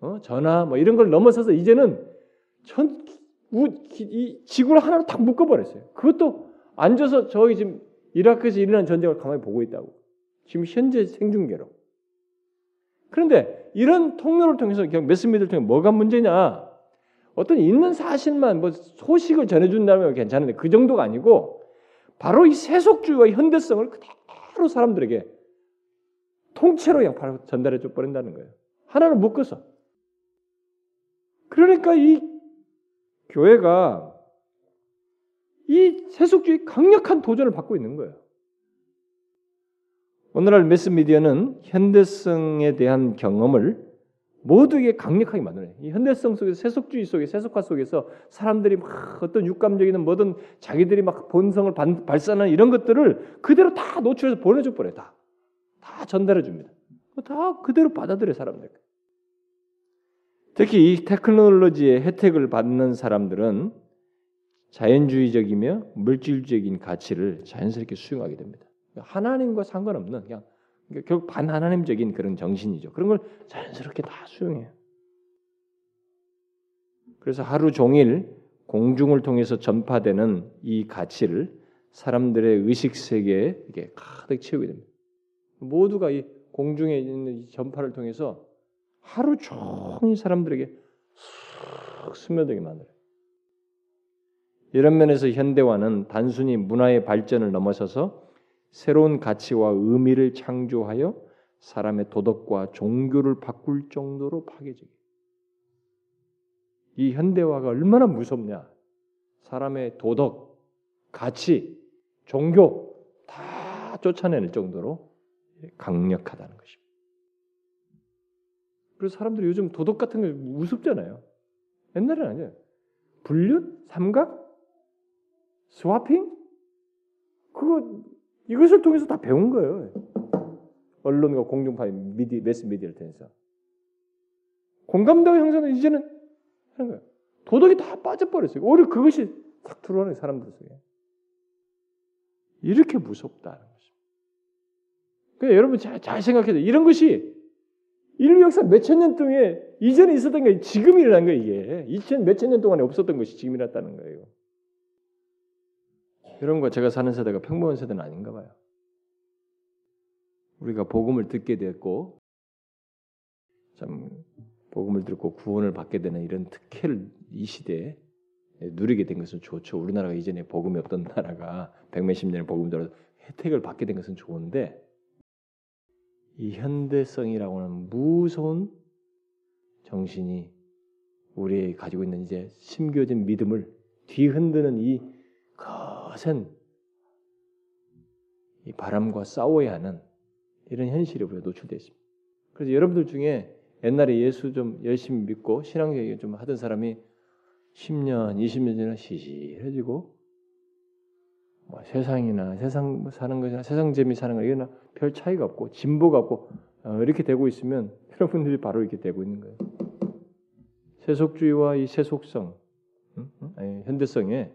어? 전화 뭐 이런 걸 넘어서서 이제는 전 우, 이 지구를 하나로 딱 묶어버렸어요. 그것도 앉아서 저기 지금 이라크에서 일어난 전쟁을 가만히 보고 있다고. 지금 현재 생중계로. 그런데 이런 통로를 통해서 그냥 매스미디어를 통해 뭐가 문제냐? 어떤 있는 사실만 뭐 소식을 전해준다면 괜찮은데 그 정도가 아니고 바로 이 세속주의와 현대성을 그대로 사람들에게 통째로 바로 전달해 줘 버린다는 거예요. 하나를 묶어서. 그러니까 이 교회가 이 세속주의 강력한 도전을 받고 있는 거예요. 오늘날 매스미디어는 현대성에 대한 경험을 모두에게 강력하게 만들어요. 이 현대성 속에서 세속주의 속에 세속화 속에서 사람들이 막 어떤 육감적인 뭐든 자기들이 막 본성을 발산하는 이런 것들을 그대로 다 노출해서 보내줘 버려요. 다. 다 전달해 줍니다. 다 그대로 받아들여 사람들. 특히 이 테크놀로지의 혜택을 받는 사람들은 자연주의적이며 물질적인 가치를 자연스럽게 수용하게 됩니다. 하나님과 상관없는 그냥 결국 반하나님적인 그런 정신이죠. 그런 걸 자연스럽게 다 수용해요. 그래서 하루 종일 공중을 통해서 전파되는 이 가치를 사람들의 의식 세계에 이게 가득 채우게 됩니다. 모두가 이 공중에 있는 이 전파를 통해서 하루 종일 사람들에게 쑥 스며들게 만들어요. 이런 면에서 현대화는 단순히 문화의 발전을 넘어서서 새로운 가치와 의미를 창조하여 사람의 도덕과 종교를 바꿀 정도로 파괴적이에요. 이 현대화가 얼마나 무섭냐? 사람의 도덕, 가치, 종교 다 쫓아낼 정도로 강력하다는 것입니다. 그래서 사람들이 요즘 도덕 같은 게 무섭잖아요. 옛날에는 아니에요. 불륜, 삼각, 스와핑, 그거 이것을 통해서 다 배운 거예요. 언론과 공중파 미디 매스 미디어를 통해서 공감대가 형성은 이제는. 도덕이 다 빠져버렸어요. 오히려 그것이 탁 들어오는 사람들 속에 이렇게 무섭다는 것입니다. 그러니까 여러분 잘, 잘 생각해서 이런 것이 인류 역사 몇천 년 동안 이전에 있었던 게 지금 일어난 거예요. 이게 이천 몇천 년 동안에 없었던 것이 지금 일어났다는 거예요. 이런 거 제가 사는 세대가 평범한 세대는 아닌가 봐요. 우리가 복음을 듣게 됐고 참 복음을 듣고 구원을 받게 되는 이런 특혜를 이 시대에 누리게 된 것은 좋죠. 우리나라가 이전에 복음이 없던 나라가 백몇십 년의 복음 들어 혜택을 받게 된 것은 좋은데 이 현대성이라고 하는 무서운 정신이 우리 가지고 있는 이제 심겨진 믿음을 뒤흔드는 이 거센 이 바람과 싸워야 하는 이런 현실에 우리가 노출되어 있습니다. 그래서 여러분들 중에 옛날에 예수 좀 열심히 믿고 신앙생활 좀 하던 사람이 10년, 20년 전에 시시해지고 뭐 세상이나 세상 사는 것이나 세상 재미 사는 거 이거나 별 차이가 없고 진보가 없고 어, 이렇게 되고 있으면 *laughs* 여러분들이 바로 이렇게 되고 있는 거예요. 세속주의와 이 세속성, 응? 아니, 현대성에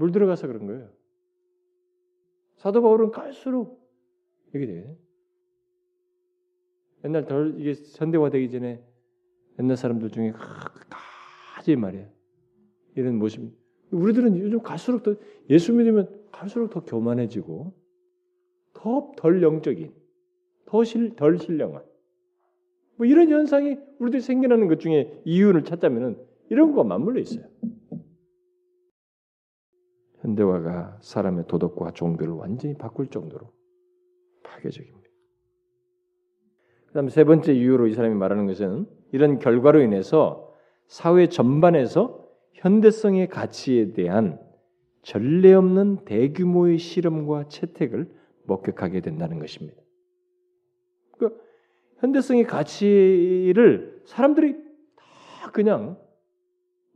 물 들어가서 그런 거예요. 사도 바울은 갈수록 이게 돼. 옛날 덜 이게 현대화되기 전에 옛날 사람들 중에 가지 말이야. 이런 모습. 우리들은 요즘 갈수록 더 예수 믿으면 갈수록 더 교만해지고 더 덜 영적인, 더덜 신령한 뭐 이런 현상이 우리들이 생겨나는 것 중에 이유를 찾자면은 이런 거가 맞물려 있어요. 현대화가 사람의 도덕과 종교를 완전히 바꿀 정도로 파괴적입니다. 그다음 세 번째 이유로 이 사람이 말하는 것은 이런 결과로 인해서 사회 전반에서 현대성의 가치에 대한 전례 없는 대규모의 실험과 채택을 목격하게 된다는 것입니다. 그 현대성의 가치를 사람들이 다 그냥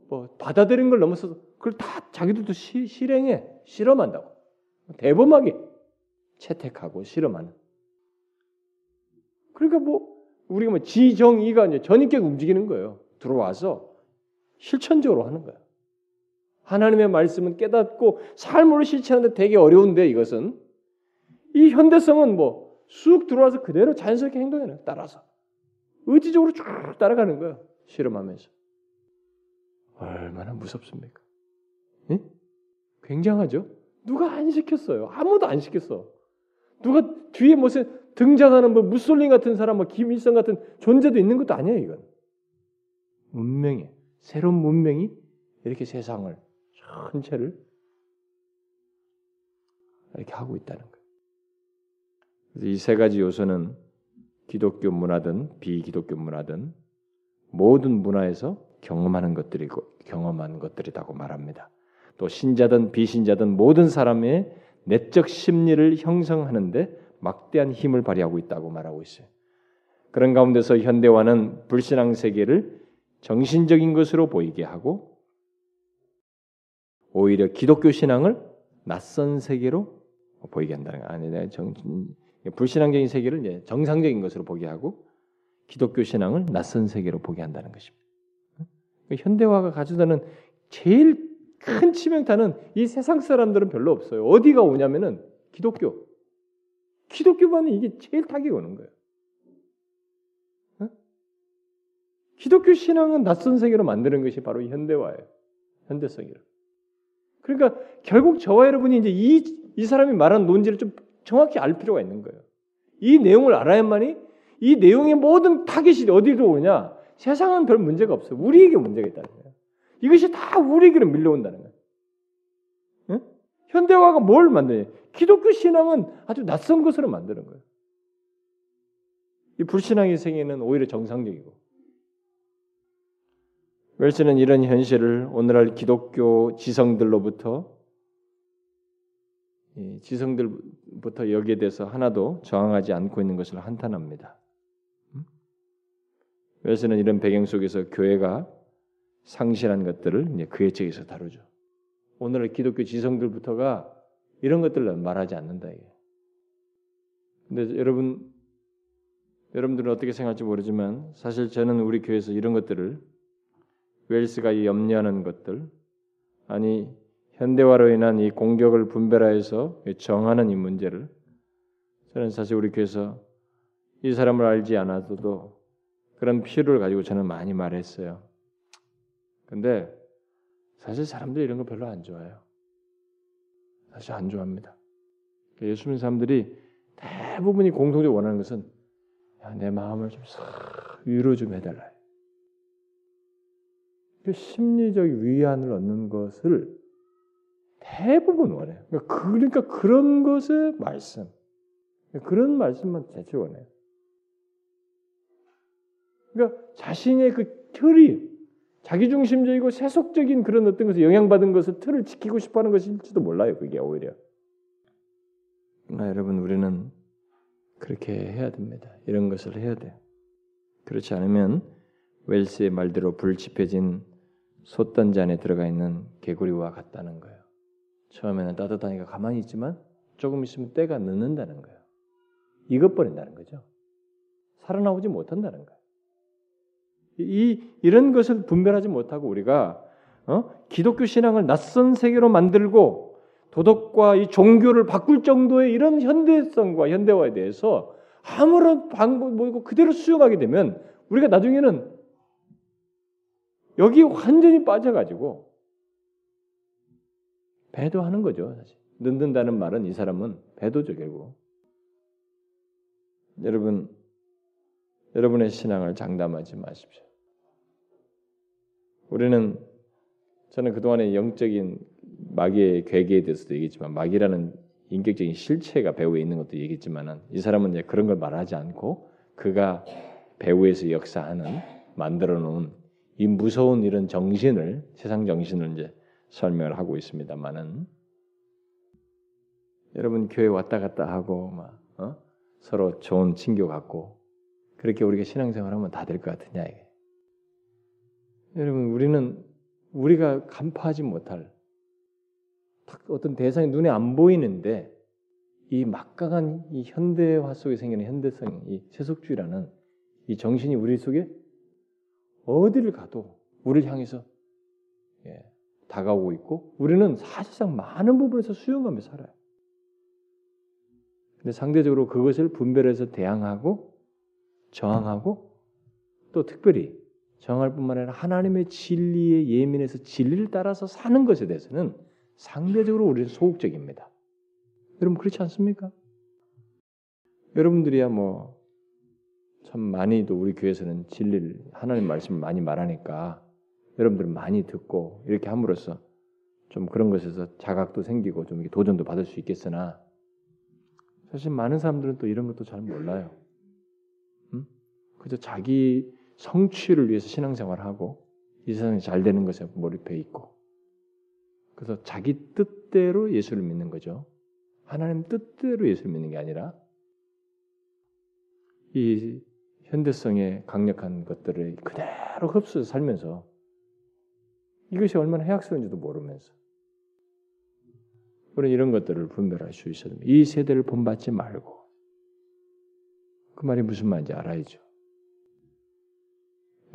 뭐 받아들인 걸 넘어서서 그걸 다 자기들도 시, 실행해 실험한다고 대범하게 채택하고 실험하는. 그러니까 뭐 우리가 뭐 지정의가 이제 전인격 움직이는 거예요. 들어와서 실천적으로 하는 거야. 하나님의 말씀은 깨닫고 삶으로 실천하는데 되게 어려운데 이것은 이 현대성은 뭐 쑥 들어와서 그대로 자연스럽게 행동해요. 따라서 의지적으로 쭉 따라가는 거예요. 실험하면서 얼마나 무섭습니까? 응? 굉장하죠? 누가 안 시켰어요? 아무도 안 시켰어. 누가 뒤에 무슨 등장하는 뭐 무솔린 같은 사람, 뭐 김일성 같은 존재도 있는 것도 아니야 이건. 운명에 새로운 문명이 이렇게 세상을 전체를 이렇게 하고 있다는 거예요. 이세 가지 요소는 기독교 문화든 비기독교 문화든 모든 문화에서 경험하는 것들이고 경험한 것들이라고 말합니다. 또 신자든 비신자든 모든 사람의 내적 심리를 형성하는데 막대한 힘을 발휘하고 있다고 말하고 있어요. 그런 가운데서 현대화는 불신앙 세계를 정신적인 것으로 보이게 하고 오히려 기독교 신앙을 낯선 세계로 보이게 한다는 거 아니냐 정 불신앙적인 세계를 정상적인 것으로 보게 하고 기독교 신앙을 낯선 세계로 보게 한다는 것입니다. 현대화가 가져다는 제일 큰 치명타는 이 세상 사람들은 별로 없어요. 어디가 오냐면은 기독교. 기독교만은 이게 제일 타격이 오는 거예요. 기독교 신앙은 낯선 세계로 만드는 것이 바로 현대화예요. 현대성이라. 그러니까 결국 저와 여러분이 이제 이, 이 사람이 말한 논지를 좀 정확히 알 필요가 있는 거예요. 이 내용을 알아야만이 이 내용의 모든 타겟이 어디로 오냐? 세상은 별 문제가 없어요. 우리에게 문제가 있다는 거예요. 이것이 다 우리에게로 밀려온다는 거예요. 응? 현대화가 뭘 만드냐? 기독교 신앙은 아주 낯선 것으로 만드는 거예요. 이 불신앙의 생애는 오히려 정상적이고. 웰스는 이런 현실을 오늘날 기독교 지성들로부터 지성들부터 여기에 대해서 하나도 저항하지 않고 있는 것을 한탄합니다. 웰스는 이런 배경 속에서 교회가 상실한 것들을 이제 그의 책에서 다루죠. 오늘의 기독교 지성들부터가 이런 것들을 말하지 않는다 이게. 근데 여러분 여러분들은 어떻게 생각할지 모르지만 사실 저는 우리 교회에서 이런 것들을 웰스가 염려하는 것들 아니 현대화로 인한 이 공격을 분별하여서 정하는 이 문제를 저는 사실 우리 교회에서 이 사람을 알지 않아도 그런 필요를 가지고 저는 많이 말했어요. 근데 사실 사람들이 이런 거 별로 안 좋아해요. 사실 안 좋아합니다. 그러니까 예수 믿는 사람들이 대부분이 공통적으로 원하는 것은 야, 내 마음을 좀 위로 좀 해달라. 그 심리적 위안을 얻는 것을 대부분 원해요. 그러니까, 그러니까 그런 것의 말씀, 그런 말씀만 대체 원해요. 그러니까 자신의 그 틀이 자기중심적이고 세속적인 그런 어떤 것을 영향받은 것을 틀을 지키고 싶어하는 것일지도 몰라요. 그게 오히려. 그러나 여러분 우리는 그렇게 해야 됩니다. 이런 것을 해야 돼요. 그렇지 않으면 웰스의 말대로 불집혀진 솥단지 안에 들어가 있는 개구리와 같다는 거예요. 처음에는 따뜻하니까 가만히 있지만 조금 있으면 때가 늦는다는 거예요. 익어버린다는 거죠. 살아나오지 못한다는 거예요. 이 이런 것을 분별하지 못하고 우리가 어? 기독교 신앙을 낯선 세계로 만들고 도덕과 이 종교를 바꿀 정도의 이런 현대성과 현대화에 대해서 아무런 방법 뭐고 그대로 수용하게 되면 우리가 나중에는 여기 완전히 빠져가지고 배도하는 거죠. 사실 늦는다는 말은 이 사람은 결국. 여러분 여러분의 신앙을 장담하지 마십시오. 우리는 저는 그동안의 영적인 마귀의 괴계에 대해서도 얘기했지만 마귀라는 인격적인 실체가 배우에 있는 것도 얘기했지만은 이 사람은 이제 그런 걸 말하지 않고 그가 배우에서 역사하는 만들어 놓은 이 무서운 이런 정신을 세상 정신을 이제 설명을 하고 있습니다만은 여러분 교회 왔다 갔다 하고 막 어? 서로 좋은 친교 갖고 그렇게 우리가 신앙생활하면 다 될 것 같으냐 이게. 여러분 우리는 우리가 간파하지 못할 어떤 대상이 눈에 안 보이는데 이 막강한 이 현대화 속에 생기는 현대성, 이 세속주의라는 이 정신이 우리 속에 어디를 가도 우리를 향해서 예, 다가오고 있고 우리는 사실상 많은 부분에서 수용하며 살아요. 근데 상대적으로 그것을 분별해서 대항하고 저항하고 또 특별히 정할 뿐만 아니라 하나님의 진리에 예민해서 진리를 따라서 사는 것에 대해서는 상대적으로 우리는 소극적입니다. 여러분 그렇지 않습니까? 여러분들이야 뭐 참 많이도 우리 교회에서는 진리를 하나님 말씀을 많이 말하니까 여러분들 많이 듣고 이렇게 함으로써 좀 그런 것에서 자각도 생기고 좀 도전도 받을 수 있겠으나 사실 많은 사람들은 또 이런 것도 잘 몰라요. 음? 그저 자기 성취를 위해서 신앙생활하고 이 세상이 잘 되는 것에 몰입해 있고 그래서 자기 뜻대로 예수를 믿는 거죠. 하나님 뜻대로 예수를 믿는 게 아니라 이 현대성의 강력한 것들을 그대로 흡수해서 살면서 이것이 얼마나 해악스러운지도 모르면서 우리는 이런 것들을 분별할 수 있어야 됩니다. 이 세대를 본받지 말고 그 말이 무슨 말인지 알아야죠.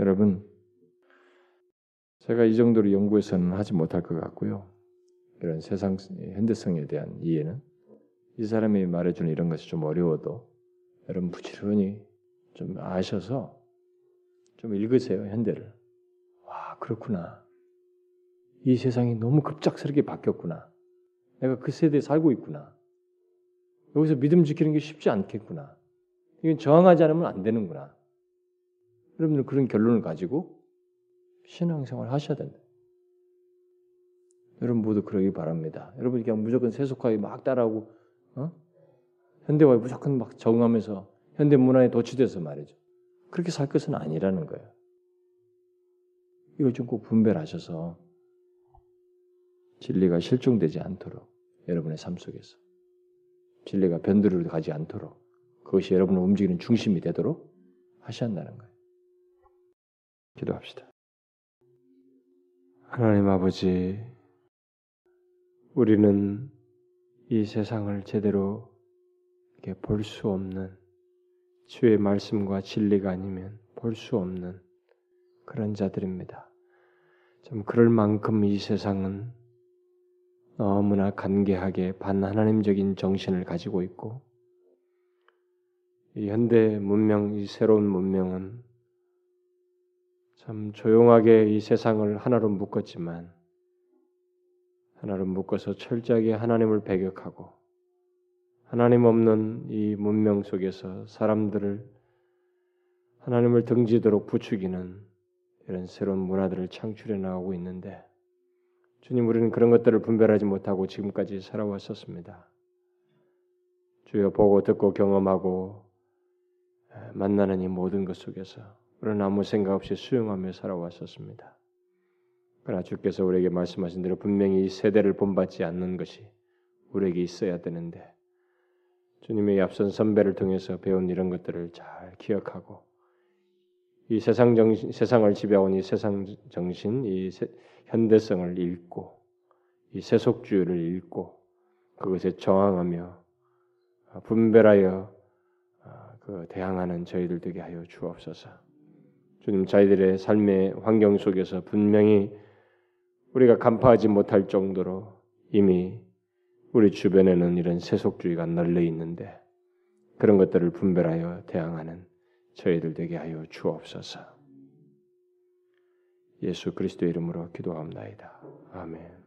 여러분 제가 이 정도로 연구해서는 하지 못할 것 같고요. 이런 세상 현대성에 대한 이해는 이 사람이 말해주는 이런 것이 좀 어려워도 여러분 부지런히 좀 아셔서 좀 읽으세요 현대를. 와 그렇구나. 이 세상이 너무 급작스럽게 바뀌었구나. 내가 그 세대에 살고 있구나. 여기서 믿음 지키는 게 쉽지 않겠구나. 이건 저항하지 않으면 안 되는구나. 여러분들 그런 결론을 가지고 신앙생활 하셔야 된다. 여러분 모두 그러기 바랍니다. 여러분 그냥 무조건 세속화에 막 따라하고 어? 현대화에 무조건 막 적응하면서 현대 문화에 도취돼서 말이죠. 그렇게 살 것은 아니라는 거예요. 이걸 좀 꼭 분별하셔서 진리가 실종되지 않도록 여러분의 삶 속에서 진리가 변두리로 가지 않도록 그것이 여러분을 움직이는 중심이 되도록 하셔야 한다는 거예요. 기도합시다. 하나님 아버지, 우리는 이 세상을 제대로 볼 수 없는 주의 말씀과 진리가 아니면 볼 수 없는 그런 자들입니다. 좀 그럴 만큼 이 세상은 너무나 간계하게 반하나님적인 정신을 가지고 있고 이 현대 문명, 이 새로운 문명은 참 조용하게 이 세상을 하나로 묶었지만 하나로 묶어서 철저하게 하나님을 배격하고 하나님 없는 이 문명 속에서 사람들을 하나님을 등지도록 부추기는 이런 새로운 문화들을 창출해 나가고 있는데 주님 우리는 그런 것들을 분별하지 못하고 지금까지 살아왔었습니다. 주여 보고 듣고 경험하고 만나는 이 모든 것 속에서 우리는 아무 생각 없이 수용하며 살아왔었습니다. 그러나 주께서 우리에게 말씀하신 대로 분명히 이 세대를 본받지 않는 것이 우리에게 있어야 되는데 주님의 앞선 선배를 통해서 배운 이런 것들을 잘 기억하고 이 세상 정신, 세상을 지배하는 이 세상 정신, 이 세, 현대성을 읽고 이 세속주의를 읽고 그것에 저항하며 분별하여 아, 그 대항하는 저희들 되게 하여 주옵소서. 주님 저희들의 삶의 환경 속에서 분명히 우리가 간파하지 못할 정도로 이미 우리 주변에는 이런 세속주의가 널려 있는데 그런 것들을 분별하여 대항하는 저희들 되게 하여 주옵소서. 예수 그리스도 이름으로 기도합니다. 아멘.